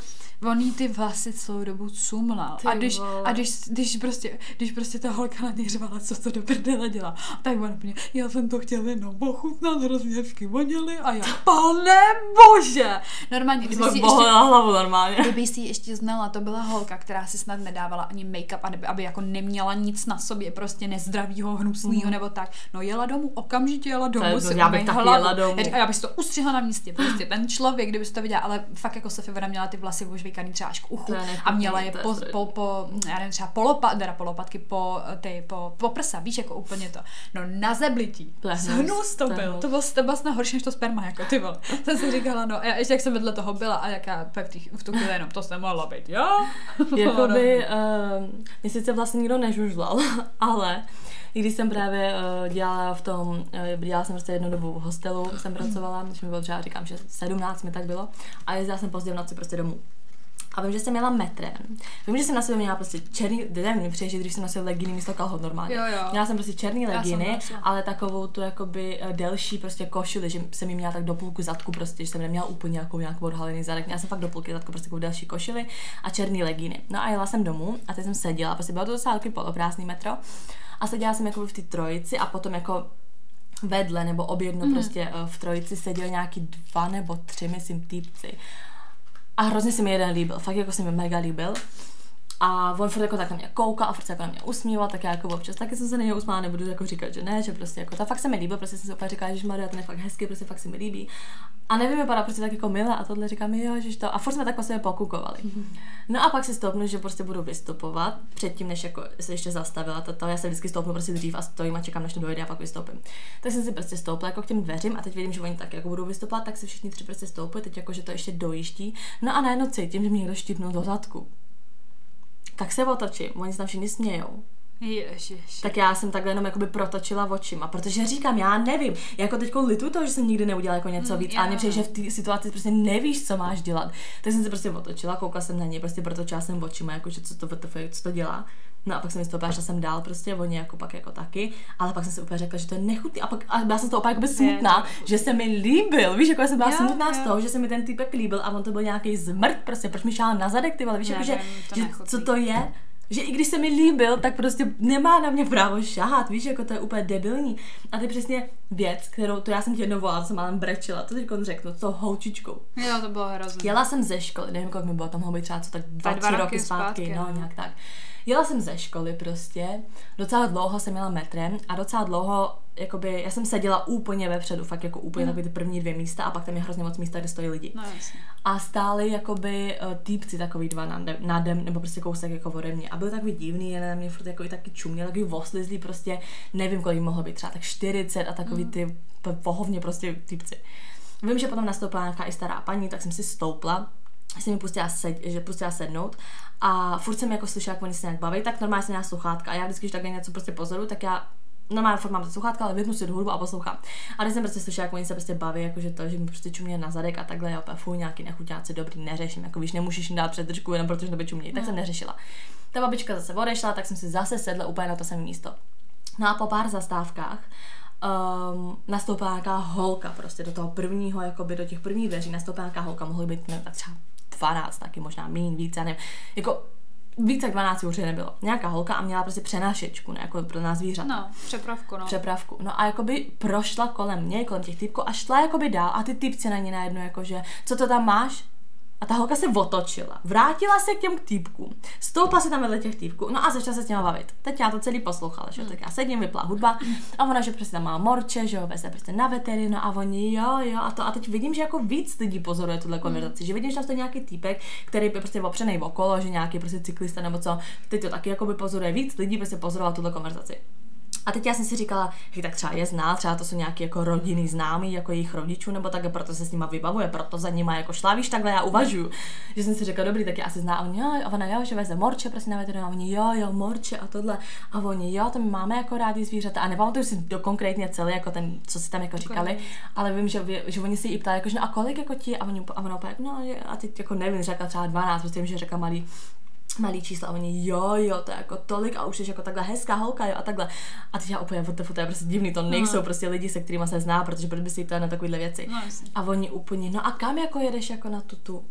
On jí ty vlasy celou dobu cumlal. Ty A když, vole. a když, když, prostě, když prostě ta holka na něj řvala, co to do prdele dělá, tak on úplně, já jsem to chtěl jenom ochutnat, hrozně hezky voněli a já, pane bože! Normálně, kdyby si, ještě, hlavu normálně. kdyby si ještě znala, to byla holka, která si snad nedávala ani make-up, aby, aby jako neměla nic na sobě, prostě nezdravýho, hnusného Mhm. nebo tak. No jela domů, okamžitě jela domů, je- si já bych taky jela domů. Já říkám, já bych to ustřihla na místě, prostě ten člověk, kdyby to viděla, ale fakt jako Sofie měla ty vlasy ožvíkaný třeba až k uchu a měla je po, po, po, já nevím, třeba polopat, teda polopatky, po, ty, po, po prsa, víš, jako úplně to. No na zeblití. Hnus, to byl. To bylo, to snad horší než to sperma, jako ty vole. Jsem si říkala, no a já, ještě jak jsem vedle toho byla a jak já v, v tu chvíli jenom, to jsem mohla být, jo? Jakoby, uh, mě sice vlastně nikdo nežužlal, ale i když jsem právě uh, dělala v tom, uh, dělala jsem prostě jednu dobu v hostelu, jsem pracovala, když mi bylo třeba, říkám, že 17 mi tak bylo, a jezdila jsem pozdě v noci prostě domů. A vím, že jsem měla metrem. Vím, že jsem na sebe měla prostě černý, nevím, mi přijde, že když jsem nosila legíny místo kalhot normálně. Jo, jo. Měla jsem prostě černý nosila. ale takovou tu jakoby eh, delší prostě košili, že jsem ji měla tak do půlku zadku prostě, že jsem neměla úplně jako nějakou odhalený zadek. Měla jsem fakt do půlky zadku prostě takovou delší košili a černý legíny. No a jela jsem domů a teď jsem seděla, prostě bylo to docela taky poloprázdný metro. A seděla jsem jako v té trojici a potom jako vedle nebo objedno mm. prostě eh, v trojici seděli nějaký dva nebo tři, myslím, týpci. A hrozně se mi jeden líbil, fakt jako se mi mega líbil. A on furt jako tak na mě koukal a furt se jako na mě usmíval, tak já jako občas taky jsem se na něj usmála, nebudu jako říkat, že ne, že prostě jako ta fakt se mi líbil, prostě jsem si úplně říkala, že Maria, ten je fakt hezký, prostě fakt se mi líbí. A nevím, vypadá prostě tak jako milé a tohle říkám, jo, že to. A furt jsme tak po sebe pokukovali. No a pak si stoupnu, že prostě budu vystupovat, předtím, než jako se ještě zastavila toto, já se vždycky stoupnu prostě dřív a stojím a čekám, než to dojde a pak vystoupím. Tak jsem si prostě stoupla jako k těm dveřím a teď vidím, že oni tak jako budou vystupovat, tak si všichni tři prostě stoupují, teď jako, že to ještě dojíždí. No a najednou cítím, že mě někdo štípnul do zadku. Tak se otočím, oni se tam všichni smějou. Ježiš. Tak já jsem takhle jenom jakoby protočila očima, protože říkám, já nevím, jako teď litu toho, že jsem nikdy neudělala jako něco Mm, víc, jo, ale mě přijde, že v té situaci prostě nevíš, co máš dělat. Tak jsem se prostě otočila, koukala jsem na něj, prostě protočila jsem očima, jakože co to, co to dělá. No a pak jsem vystoupila, šla jsem dál, prostě oni jako pak jako taky, ale pak jsem si úplně řekla, že to je nechutný a pak a byla jsem z toho úplně jakoby smutná, že se mi líbil, víš, jako já jsem byla Jo, smutná z jo. toho, že se mi ten týpek líbil a on to byl nějaký zmrt, prostě proč mi šál na zadek, ty vole, víš, jako, že, to že nechutný. co to je, že i když se mi líbil, tak prostě nemá na mě právo šahat, víš, jako to je úplně debilní. A to je přesně věc, kterou, to já jsem ti jednou volala, jsem málem brečela, to teď řeknu, to holčičkou. Jo, to bylo hrozné. Jela jsem ze školy, nevím, kolik mi bylo, tam mohlo být třeba co tak dva, dva tři roky roky zpátky, zpátky, no, no. nějak tak. Jela jsem ze školy prostě, docela dlouho jsem jela metrem a docela dlouho, jakoby, já jsem seděla úplně vepředu, fakt jako úplně takový ty první dvě místa a pak tam je hrozně moc místa, kde stojí lidi. No jasně. A stáli jakoby uh, týpci takový dva nade, nade, nebo prostě kousek jako ode mě. A byl takový divný, jen na mě furt jako taky čuměl, takový voslizlý prostě, nevím kolik mohlo být, třeba tak 40 a takový ty p- pohovně prostě týpci. Vím, že potom nastoupila nějaká i stará paní, tak jsem si stoupla, jsem mi pustila, sed, že pustila sednout a furt jsem jako slyšela, jak oni se nějak baví, tak normálně jsem měla sluchátka a já vždycky, když takhle něco prostě pozoru, tak já normálně furt mám to sluchátka, ale vypnu si tu hudbu a poslouchám. A když jsem prostě slyšela, jak oni se prostě baví, jakože to, že mi prostě čumě na zadek a takhle, já opět fuj, nějaký nechuťáci, dobrý, neřeším, jako víš, nemůžeš jim dát předržku, jenom protože tebe čumějí, tak jsem neřešila. Ta babička zase odešla, tak jsem si zase sedla úplně na to samé místo. No a po pár zastávkách um, nastoupila nějaká holka prostě do toho prvního, jakoby do těch prvních dveří nastoupila nějaká holka, mohly být nevím, tak třeba 12, taky možná mín, víc, já nevím. Jako více jak 12 určitě nebylo. Nějaká holka a měla prostě přenášečku, ne, jako pro nás zvířata No, přepravku, no. přepravku. No a jakoby prošla kolem mě, kolem těch typků a šla jakoby dál a ty typci na ní najednou jakože, co to tam máš? A ta holka se otočila, vrátila se k těm týpkům, stoupla se tam vedle těch týpků, no a začala se s těma bavit. Teď já to celý poslouchala, že jo, tak já sedím, vyplá hudba a ona, že prostě tam má morče, že jo, veze prostě na veterinu a oni jo, jo, a to a teď vidím, že jako víc lidí pozoruje tuhle konverzaci, že vidím, že tam stojí nějaký týpek, který je prostě opřený okolo, že nějaký prostě cyklista nebo co, teď to taky jako by pozoruje víc lidí, prostě pozoroval tuhle konverzaci. A teď já jsem si říkala, že tak třeba je zná, třeba to jsou nějaký jako rodiny známí, jako jejich rodičů, nebo tak, proto se s nima vybavuje, proto za nima jako šla, víš, takhle já uvažuju. Že jsem si říkala, dobrý, tak já asi zná, a oni, jo, a ona, jo, že veze morče, prostě na veterinu, a oni, jo, jo, morče a tohle. A oni, jo, to my máme jako rádi zvířata. A nepamatuju si do konkrétně celý, jako ten, co si tam jako říkali, ale vím, že, že oni si i ptali, jako, že no, a kolik jako ti, a oni, a ona opět, no, a teď jako nevím, řekla třeba 12, prostě vím, že řekla malý, malý čísla a oni jo, jo, to je jako tolik a už jsi jako takhle hezká holka, jo, a takhle. A teď já úplně, what the fuck, to je prostě divný, to nejsou No. prostě lidi, se kterými se zná, protože proč by si ptali na takovéhle věci. No. A oni úplně, no a kam jako jedeš jako na tu, tu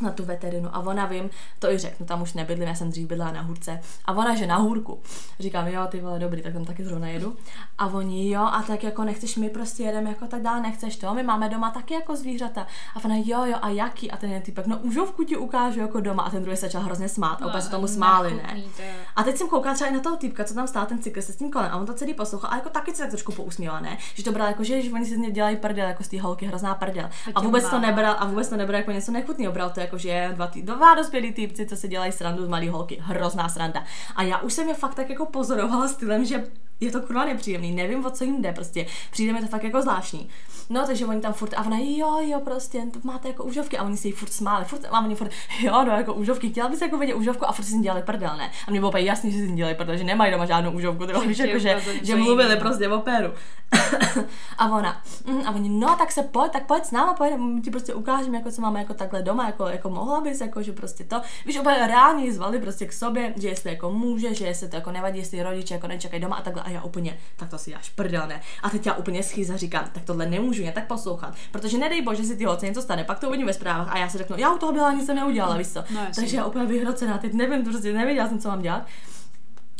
na tu veterinu a ona vím, to i řeknu, tam už nebydlím, já jsem dřív bydlela na hůrce a ona, že na hůrku. Říkám, jo, ty vole, dobrý, tak tam taky zrovna jedu. A oni, jo, a tak jako nechceš, my prostě jedeme jako tak dál, nechceš to, my máme doma taky jako zvířata. A ona, jo, jo, a jaký? A ten jeden typek, no užovku ti ukážu jako doma. A ten druhý se začal hrozně smát a úplně se tomu smáli, ne? nechutný, A teď jsem koukala třeba i na toho týpka, co tam stál ten cyklista s tím kolem a on to celý poslouchal a jako taky se tak trošku pousmíval, ne? Že to bral jako, že, že oni si z něj dělají prdel, jako z té holky, hrozná prdel. A vůbec to nebral, a vůbec to nebral jako něco nechutného, bral to jako, že je dva, tý, dva dospělí týpci, co se dělají srandu z malý holky, hrozná sranda. A já už jsem je fakt tak jako pozorovala stylem, že je to kurva nepříjemný, nevím, o co jim jde, prostě přijde mi to fakt jako zvláštní. No, takže oni tam furt, a ona, jo, jo, prostě, to máte jako užovky, a oni si ji furt smáli, furt, a oni furt, jo, no, jako užovky, chtěla bys jako vidět užovku, a furt si dělali prdel, ne? A mě bylo úplně jasný, že si ní dělali prdel, že nemají doma žádnou užovku, ty víš, jako, že, že mluvili prostě o péru. a ona, mm, a oni, no, tak se pojď, tak pojď s náma, pojď, my ti prostě ukážeme, jako co máme jako takhle doma, jako, jako mohla bys, jako, že prostě to, víš, úplně reálně zvali prostě k sobě, že jestli jako může, že jestli to jako nevadí, jestli rodiče jako nečekají doma a takhle, a já úplně, tak to si děláš prdel, ne? A teď já úplně schýza říkám, tak tohle nemůžu jen tak poslouchat, protože nedej bože, že si ty holce něco stane, pak to uvidím ve zprávách a já si řeknu, já u toho byla, nic jsem neudělala, víš co? No. Takže já úplně vyhrocená, teď nevím, prostě nevěděla jsem, co mám dělat.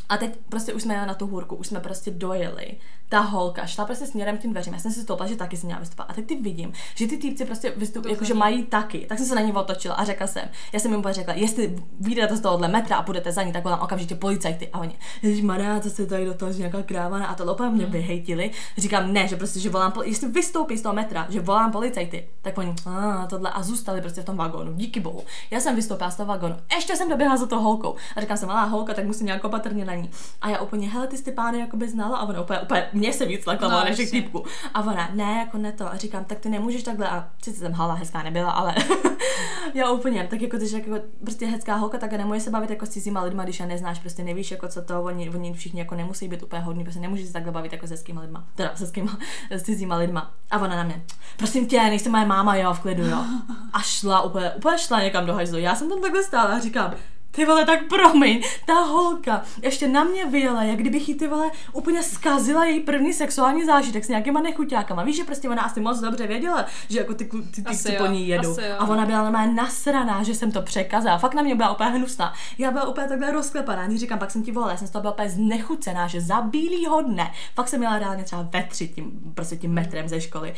A teď prostě už jsme jeli na tu hůrku, už jsme prostě dojeli. Ta holka šla prostě směrem k těm dveřím. Já jsem si stoupla, že taky si měla vystupovat. A teď ty vidím, že ty týpci prostě vystupují, jakože mají taky. Tak jsem se na ní otočila a řekla jsem, já jsem jim úplně řekla, jestli vyjdete z tohohle metra a půjdete za ní, tak volám okamžitě policajty. A oni, ježiš Maria, co se tady do toho, že nějaká krávana a to Hmm. mě vyhejtili. Říkám, ne, že prostě, že volám, jestli vystoupí z toho metra, že volám policajty. Tak oni, a tohle a zůstali prostě v tom vagónu, díky bohu. Já jsem vystoupila z toho vagónu, ještě jsem doběhla za tou holkou a říkám jsem, malá holka, tak musím nějak opatrně na ní. A já úplně, hele, ty Stepány jako by znala a ona úplně, úplně mě se víc lakla, No, než k týpku. A ona, ne, jako ne to. A říkám, tak ty nemůžeš takhle. A sice jsem hala hezká nebyla, ale já úplně, tak jako že jako prostě hezká holka, tak nemůže se bavit jako s cizíma lidma, když je neznáš, prostě nevíš, jako co to, oni, oni všichni jako nemusí být úplně hodní, prostě nemůžeš se takhle bavit jako s hezkýma lidma, teda s hezkýma, s cizíma lidma. A ona na mě, prosím tě, nejste moje máma, jo, v klidu, jo. A šla úplně, úplně šla někam do hajzlu. Já jsem tam takhle stála a říkám, ty vole, tak promiň, ta holka ještě na mě vyjela, jak kdybych jí ty vole úplně zkazila její první sexuální zážitek s nějakýma nechuťákama. Víš, že prostě ona asi moc dobře věděla, že jako ty, ty, ty, ty po ní jo. A ona byla normálně nasraná, že jsem to překazala. Fakt na mě byla úplně hnusná. Já byla úplně takhle rozklepaná. Když říkám, pak jsem ti volala, já jsem z toho byla úplně znechucená, že za bílýho dne. Fakt jsem měla reálně třeba ve tři tím, prostě tím metrem ze školy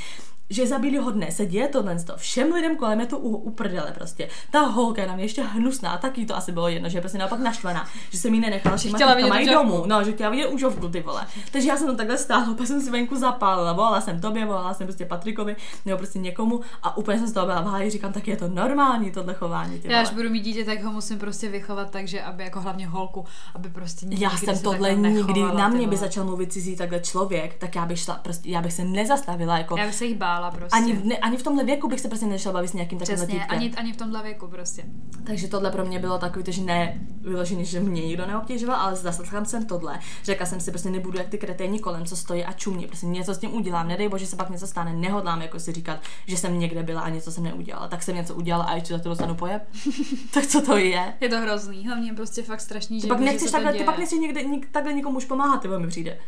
že za bílýho dne se děje tohle, to. všem lidem kolem je to u, uprdele prostě. Ta holka je na mě ještě hnusná, taky to asi bylo jedno, že je prostě naopak naštvaná, že jsem jí nenechala, že chtěla vidět mají domů, no, že chtěla vidět užovku, ty vole. Takže já jsem to takhle stáhla, pak jsem si venku zapálila, volala jsem tobě, volala jsem prostě Patrikovi, nebo prostě někomu a úplně jsem z toho byla v háji, říkám, tak je to normální tohle chování, ty Já až vole. budu mít dítě, tak ho musím prostě vychovat tak, že aby jako hlavně holku, aby prostě nikdy Já se jsem tohle nikdy, na mě by vole. začal mluvit cizí takhle člověk, tak já bych šla, prostě, já bych se nezastavila, jako, Já bych se jich bála prostě. ani, v, ne, ani v tomhle věku bych se prostě nešla bavit s nějakým takovým Přesně, ani, ani v tomhle věku prostě. Takže tohle pro mě bylo takový, že ne vyložený, že mě nikdo neobtěžoval, ale zaslechla jsem tohle. Řekla jsem si, prostě nebudu jak ty kreténi kolem, co stojí a čumí. Prostě něco s tím udělám. Nedej bože, se pak něco stane. Nehodlám jako si říkat, že jsem někde byla a něco jsem neudělala. Tak jsem něco udělala a ještě za to dostanu pojeb. tak co to je? Je to hrozný, hlavně prostě fakt strašný, Ty že pak že nechceš takhle, ty pak nechceš někde, nik, takhle nikomu už pomáhat, ty mi přijde.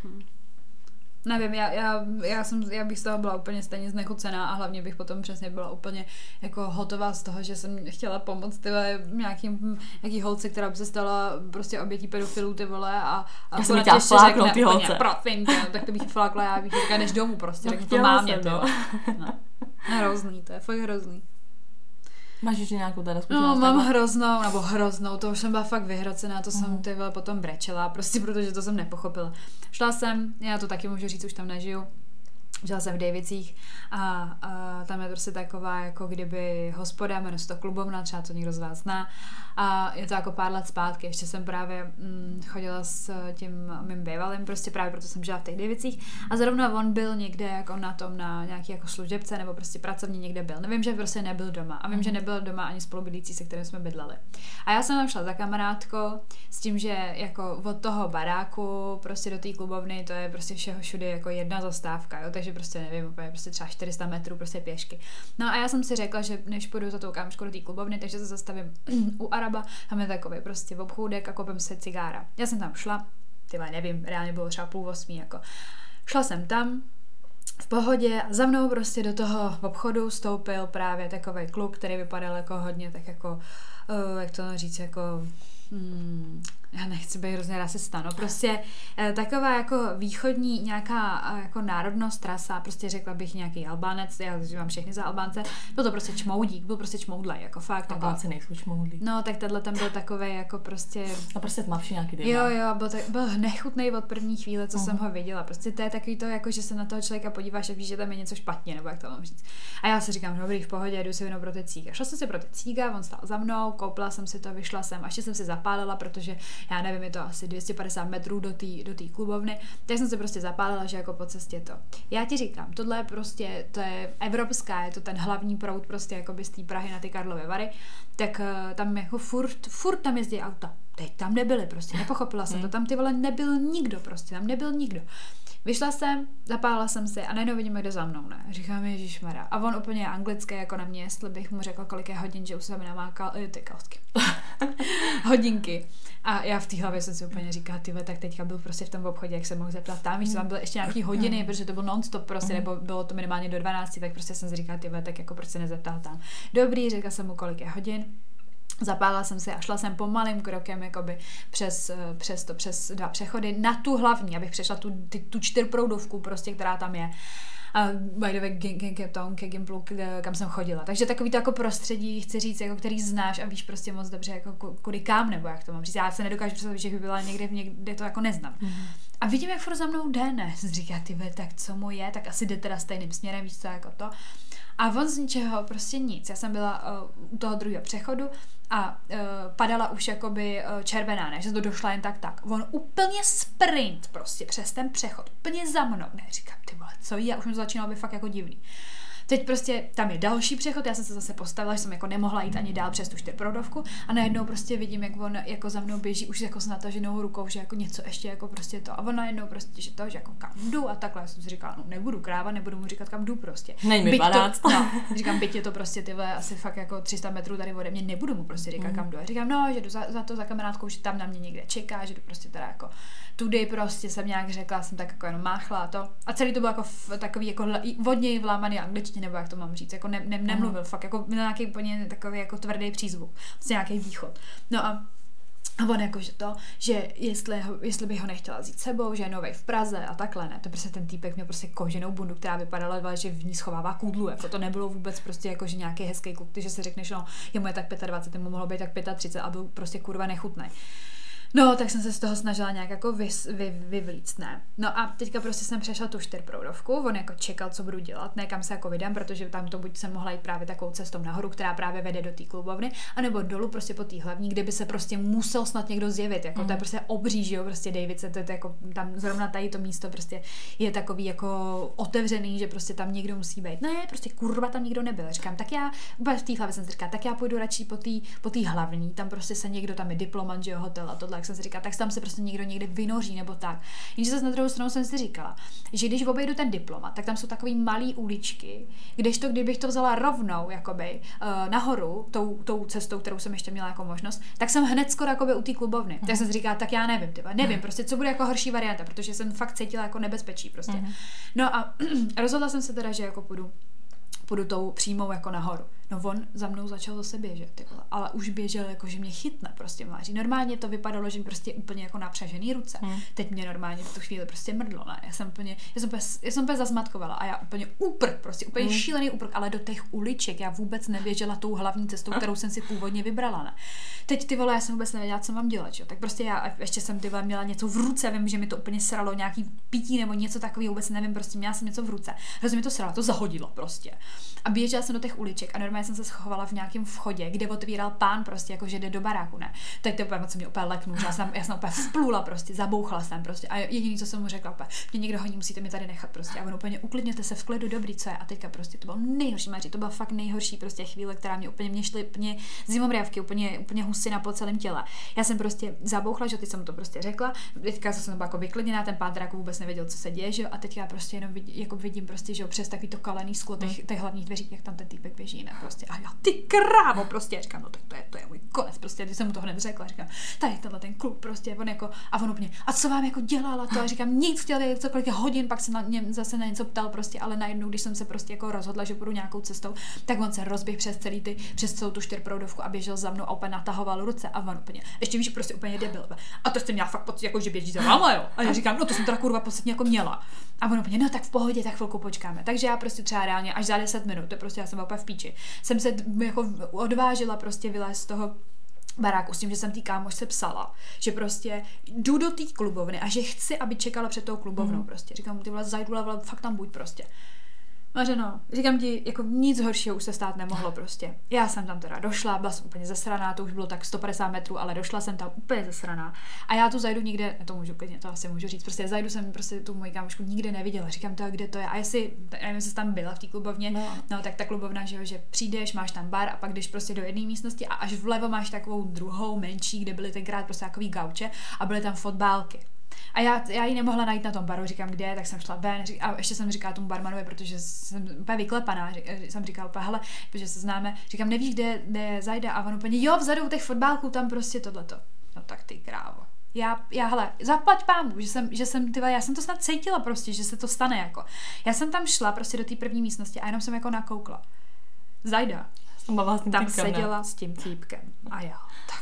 Nevím, já, já, já, jsem, já bych z toho byla úplně stejně znechucená a hlavně bych potom přesně byla úplně jako hotová z toho, že jsem chtěla pomoct ty vole, nějakým, nějaký holce, která by se stala prostě obětí pedofilů ty vole a, a Já jsem ještě fláknout ty úplně, holce. Prosím tě, no, tak to bych flákla, já bych říkala, jdeš domů prostě, No, řeknu to mámě, no. vole. No. Hrozný, to je fakt hrozný. Máš ještě nějakou teda No, zkušenost? mám takhle? hroznou, nebo hroznou, to už jsem byla fakt vyhrocená, to Mhm. jsem ty vole potom brečela, prostě protože to jsem nepochopila. Šla jsem, já to taky můžu říct, už tam nežiju, Žila jsem v Davicích a, a tam je prostě taková jako kdyby hospoda, jmenuje se to klubovna, třeba to někdo z vás zná. A je to jako pár let zpátky, ještě jsem právě mm, chodila s tím mým bývalým, prostě právě proto jsem žila v těch Davicích. A zrovna on byl někde jako na tom, na nějaký jako služebce nebo prostě pracovně někde byl. Nevím, že prostě nebyl doma. A vím, že nebyl doma ani spolubydlící, se kterým jsme bydleli. A já jsem tam šla za kamarádkou s tím, že jako od toho baráku prostě do té klubovny to je prostě všeho všude jako jedna zastávka, jo? takže takže prostě nevím, úplně prostě třeba 400 metrů prostě pěšky. No a já jsem si řekla, že než půjdu za tou kámoškou do té klubovny, takže se zastavím u Araba, tam je takový prostě v obchůdek a koupím si cigára. Já jsem tam šla, ty nevím, reálně bylo třeba půl osmí, jako. Šla jsem tam, v pohodě za mnou prostě do toho obchodu vstoupil právě takový kluk, který vypadal jako hodně tak jako, uh, jak to říct, jako hmm, já nechci být hrozně rasista, no prostě eh, taková jako východní nějaká eh, jako národnost trasa, prostě řekla bych nějaký Albánec, já mám všechny za Albánce, byl to prostě čmoudík, byl prostě čmoudlej, jako fakt. Albánci jako, nejsou čmoudlí. No, tak tenhle tam byl takový jako prostě... A prostě tmavší nějaký dýma. Jo, jo, byl, tak, byl nechutný od první chvíle, co uh-huh. jsem ho viděla. Prostě to je takový to, jako že se na toho člověka podíváš a víš, že tam je něco špatně, nebo jak to mám říct. A já si říkám, dobrý, v pohodě, jdu si jenom pro ty cíga. Šla jsem si pro ty cíga, on stál za mnou, koupila jsem si to, vyšla jsem, a ještě jsem si zapálila, protože já nevím, je to asi 250 metrů do té do tý klubovny, tak jsem se prostě zapálila, že jako po cestě to. Já ti říkám, tohle je prostě, to je evropská, je to ten hlavní proud prostě jako z té Prahy na ty Karlovy Vary, tak uh, tam jako furt, furt tam jezdí auta. Teď tam nebyly prostě, nepochopila jsem to, hmm. tam ty vole nebyl nikdo prostě, tam nebyl nikdo. Vyšla jsem, zapálila jsem si a najednou vidím, kde za mnou, ne? Říkám, Ježíš Mara. A on úplně anglické jako na mě, jestli bych mu řekla, kolik je hodin, že už se mi namákal, eh, ty kalstky. Hodinky. A já v té hlavě jsem si úplně říkala, ty tak teďka byl prostě v tom obchodě, jak se mohl zeptat tam, víš, tam byly ještě nějaký hodiny, protože to byl non-stop prostě, nebo bylo to minimálně do 12, tak prostě jsem si říkala, ty tak jako proč se nezeptal tam. Dobrý, řekla jsem mu, kolik je hodin. Zapálila jsem si a šla jsem pomalým krokem jakoby přes, přes, to, přes dva přechody na tu hlavní, abych přešla tu, ty, tu čtyřproudovku prostě, která tam je. A by the way, Cape Town, ke Gimplu, kam jsem chodila. Takže takový to jako prostředí, chci říct, jako který znáš a víš prostě moc dobře, jako kudy kam, nebo jak to mám říct. Já se nedokážu představit, že by byla někde, někde to jako neznám. Mm-hmm. A vidím, jak furt za mnou jde, ne? Říká, ty tak co mu je, tak asi jde teda stejným směrem, víš co, jako to. A on z ničeho, prostě nic. Já jsem byla uh, u toho druhého přechodu a uh, padala už jakoby uh, červená, ne, že to došla jen tak tak. On úplně sprint prostě přes ten přechod, úplně za mnou. Ne, říkám, ty vole, co je? Už mi to začínalo být fakt jako divný. Teď prostě tam je další přechod, já jsem se zase postavila, že jsem jako nemohla jít ani dál přes tu čtyřprodovku a najednou prostě vidím, jak on jako za mnou běží už jako s nataženou rukou, že jako něco ještě jako prostě to. A on najednou prostě, že to, že jako kam jdu a takhle. Já jsem si říkala, no nebudu kráva, nebudu mu říkat kam jdu prostě. Nejmi to, no, říkám, byť je to prostě ty asi fakt jako 300 metrů tady ode mě, nebudu mu prostě říkat, mm. kam jdu. A říkám, no, že jdu za, za, to za kamarádkou, že tam na mě někde čeká, že jdu prostě teda jako tudy prostě jsem nějak řekla, jsem tak jako jenom máchla a to. A celý to bylo jako v, takový jako vodněji vlámaný angličtině, nebo jak to mám říct, jako ne, ne, nemluvil, fakt jako měl nějaký úplně takový jako tvrdý přízvuk, prostě nějaký východ. No a a on jako, že to, že jestli, ho, jestli by ho nechtěla vzít sebou, že je novej v Praze a takhle, ne. To prostě ten týpek měl prostě koženou bundu, která vypadala, že v ní schovává kůdlu, jako to nebylo vůbec prostě jako, že nějaký hezký kluk, že si řekneš, no, je mu je tak 25, mu mohlo být tak 35 a byl prostě kurva nechutný. No, tak jsem se z toho snažila nějak jako vy, vy, vyvlíct, ne. No a teďka prostě jsem přešla tu čtyřproudovku, on jako čekal, co budu dělat, ne kam se jako vydám, protože tam to buď jsem mohla jít právě takovou cestou nahoru, která právě vede do té klubovny, anebo dolů prostě po té hlavní, kde by se prostě musel snad někdo zjevit, jako mm. to je mm. prostě obří, že jo, prostě David se to, to jako tam zrovna tady to místo prostě je takový jako otevřený, že prostě tam někdo musí být. Ne, prostě kurva tam nikdo nebyl. Říkám, tak já, v té hlavě jsem si říkala, tak já půjdu radši po té po hlavní, tam prostě se někdo tam je diplomant, že jo, hotel a tohle jak jsem si říkala, tak tam se prostě někdo někde vynoří nebo tak. Jenže zase na druhou stranu jsem si říkala, že když obejdu ten diplomat, tak tam jsou takové malé uličky, kdežto kdybych to vzala rovnou, jakoby, uh, nahoru, tou, tou cestou, kterou jsem ještě měla jako možnost, tak jsem hned skoro jakoby u té klubovny. Tak jsem si říkala, tak já nevím, tyba, nevím, prostě co bude jako horší varianta, protože jsem fakt cítila jako nebezpečí prostě. Mhm. No a rozhodla jsem se teda, že jako půjdu půjdu tou přímou jako nahoru. No on za mnou začal zase běžet, ty vole. ale už běžel jako, že mě chytne prostě máří. Normálně to vypadalo, že prostě úplně jako napřažený ruce. Hmm. Teď mě normálně v tu chvíli prostě mrdlo, ne? Já jsem úplně, já jsem úplně, já jsem úplně zazmatkovala a já úplně úprk, prostě úplně hmm. šílený úprk, ale do těch uliček já vůbec neběžela tou hlavní cestou, kterou jsem si původně vybrala, ne? Teď ty vole, já jsem vůbec nevěděla, co mám dělat, že? Tak prostě já ještě jsem ty vole měla něco v ruce, vím, že mi to úplně sralo, nějaký pití nebo něco takového, vůbec nevím, prostě měla jsem něco v ruce. Rozumím, to sralo, to zahodilo prostě. A běžela jsem do těch uliček a normálně normálně jsem se schovala v nějakém vchodě, kde otvíral pán prostě, jako že jde do baráku, ne. Teď to úplně moc mě úplně leknul, já jsem, já jsem úplně vplula prostě, zabouchla jsem prostě a jediný, co jsem mu řekla, úplně, mě někdo honí, musíte mi tady nechat prostě a on úplně uklidněte se v klidu, dobrý, co je a teďka prostě to bylo nejhorší, Maří, to byla fakt nejhorší prostě chvíle, která mě úplně mě šly úplně zimomrávky, úplně, úplně husina po celém těle. Já jsem prostě zabouchla, že teď jsem to prostě řekla, teďka jsem byla jako vyklidněná, ten pán jako vůbec nevěděl, co se děje, že jo, a teďka prostě jenom vidí, jako vidím prostě, že jo, přes takový to kalený sklo těch, hmm. těch hlavních dveří, jak tam ten týpek běží, ne, prostě, a já, ty krávo, prostě, říkám, no tak to je, to je můj konec, prostě, když jsem mu to hned řekla, říkám, tady tenhle ten klub, prostě, on jako, a on úplně, a co vám jako dělala to, a říkám, nic, chtěl cokoliv hodin, pak se na něm zase na něco ptal, prostě, ale najednou, když jsem se prostě jako rozhodla, že půjdu nějakou cestou, tak on se rozběh přes celý ty, přes celou tu čtyřproudovku a běžel za mnou a úplně natahoval ruce a on úplně, ještě víš, prostě úplně debil. A to jste měla fakt pocit, jako že běží za váma, jo. A já říkám, no to jsem teda kurva podstatně jako měla. A on úplně, no tak v pohodě, tak chvilku počkáme. Takže já prostě třeba reálně až za 10 minut, to prostě já jsem úplně v píči, jsem se jako odvážila prostě vylézt z toho baráku s tím, že jsem tý kámošce psala, že prostě jdu do té klubovny a že chci, aby čekala před tou klubovnou mm. prostě. Říkám, ty vole, zajdu, ale fakt tam buď prostě. Mařeno, říkám ti, jako nic horšího už se stát nemohlo prostě. Já jsem tam teda došla, byla jsem úplně zasraná, to už bylo tak 150 metrů, ale došla jsem tam úplně zasraná. A já tu zajdu nikde, to můžu klidně, to asi můžu říct, prostě zajdu jsem prostě tu moji kámošku nikde neviděla. Říkám to, kde to je. A jestli, nevím, jestli tam byla v té klubovně, no. no. tak ta klubovna, že, jo, že přijdeš, máš tam bar a pak jdeš prostě do jedné místnosti a až vlevo máš takovou druhou menší, kde byly tenkrát prostě takový gauče a byly tam fotbálky. A já, já ji nemohla najít na tom baru, říkám, kde, tak jsem šla ven a ještě jsem říkala tomu barmanovi, protože jsem úplně vyklepaná, jsem říkala úplně, hele, protože se známe, říkám, nevíš, kde, kde zajde a on úplně, jo, vzadu u těch fotbálků, tam prostě tohleto. No tak ty krávo. Já, já hele, zaplať pámu, že jsem, že jsem, tyva, já jsem to snad cítila prostě, že se to stane jako. Já jsem tam šla prostě do té první místnosti a jenom jsem jako nakoukla. Zajda. Tam seděla s tím týpkem. A já, tak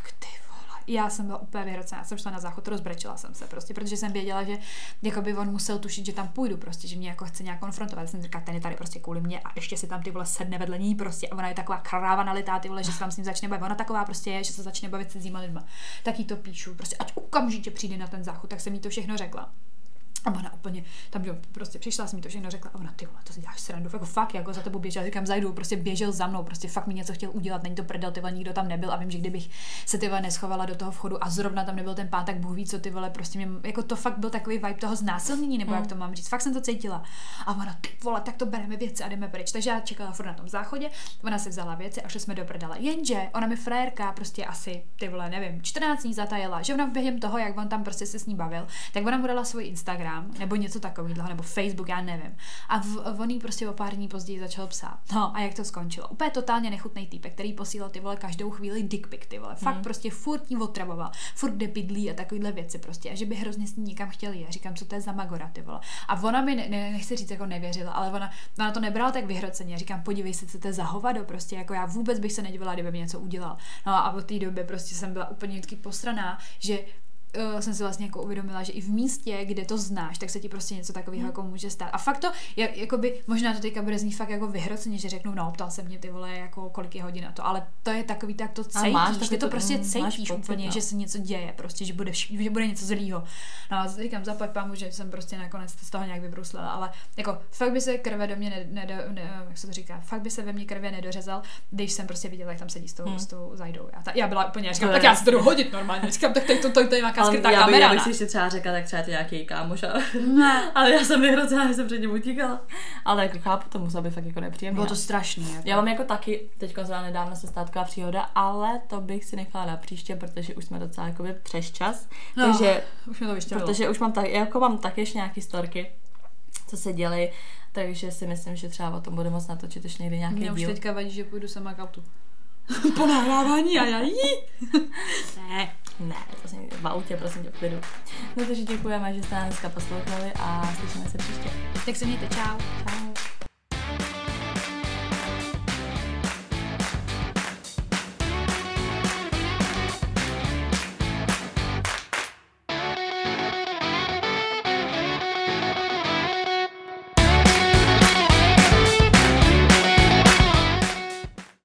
já jsem byla úplně vyhrocená, jsem šla na záchod, rozbrečela jsem se prostě, protože jsem věděla, že jako by on musel tušit, že tam půjdu prostě, že mě jako chce nějak konfrontovat. Já jsem říkala, ten je tady prostě kvůli mě a ještě si tam ty vole sedne vedle ní prostě a ona je taková kráva nalitá ty vole, že se tam s ním začne bavit. Ona taková prostě je, že se začne bavit se cizíma lidma. Tak jí to píšu, prostě ať okamžitě přijde na ten záchod, tak jsem jí to všechno řekla. A ona úplně, tam jo, prostě přišla, jsem mi to všechno řekla a ona, ty vole, to si děláš srandu, jako fakt, jako za tebou běžel, říkám, zajdu, prostě běžel za mnou, prostě fakt mi něco chtěl udělat, není to prdel, ty vole, nikdo tam nebyl a vím, že kdybych se ty vole neschovala do toho vchodu a zrovna tam nebyl ten pán, tak Bůh ví, co ty vole, prostě mě, jako to fakt byl takový vibe toho znásilnění, nebo mm. jak to mám říct, fakt jsem to cítila. A ona, ty vole, tak to bereme věci a jdeme pryč. Takže já čekala furt na tom záchodě, ona si vzala věci a šli jsme do prdele. Jenže ona mi frérka prostě asi, ty vole, nevím, 14 dní zatajila, že ona během toho, jak on tam prostě se s ní bavil, tak ona mu dala svůj Instagram nebo něco tak takovýhle, nebo Facebook, já nevím. A v, on jí prostě o pár dní později začal psát. No a jak to skončilo? Úplně totálně nechutný týpek, který posílal ty vole každou chvíli dick pic, ty vole. Fakt hmm. prostě furt ní otravoval, furt kde bydlí a takovýhle věci prostě. A že by hrozně s ní někam chtěl jít. Říkám, co to je za magora, ty vole. A ona mi, ne, ne, nechci říct, jako nevěřila, ale ona, ona to nebrala tak vyhroceně. Říkám, podívej se, co to je za hovado, prostě jako já vůbec bych se nedivila, kdyby mi něco udělal. No a od té doby prostě jsem byla úplně vždycky postraná, že uh, jsem si vlastně jako uvědomila, že i v místě, kde to znáš, tak se ti prostě něco takového hmm. jako může stát. A fakt to, jak, jakoby, možná to teďka bude znít fakt jako vyhroceně, že řeknu, no, ptal se mě ty vole, jako kolik je hodin na to, ale to je takový, tak to cítíš, máš, ty to, to prostě cítíš úplně, no. že se něco děje, prostě, že bude, že bude něco zlýho. No a říkám, zaplať pámu, že jsem prostě nakonec z toho nějak vybruslila, ale jako fakt by se krve do mě ne, ne, ne, ne, jak se to říká, fakt by se ve mně krve nedořezal, když jsem prostě viděla, jak tam sedí s tou, hmm. s tou zajdou. Já, ta, já byla úplně, říkám, tak já si to hodit normálně, říkám, tak to, to, to, to je nějaká skrytá kamera bych si ještě třeba řekla, tak třeba to nějaký kámoš. Ne. ale já jsem vyhrocená, že jsem před ním utíkala. Ale jako chápu, to muselo být fakt jako nepříjemné. Bylo to strašný. Jako. Já mám jako taky, teďka zrovna nedávno se státková příhoda, ale to bych si nechala na příště, protože už jsme docela jako přes čas. No, takže, už mě to vyštělo. Protože už mám tak, jako mám taky ještě nějaký storky, co se děli, takže si myslím, že třeba o tom bude moc natočit ještě někdy nějaký Mě díl. už teďka vadí, že půjdu sama k autu. po nahrávání a já jí. ne. Ne, to jsem v autě, prosím tě, v klidu. No takže děkujeme, že jste nás dneska poslouchali a slyšíme se příště. Tak se mějte, čau. Čau.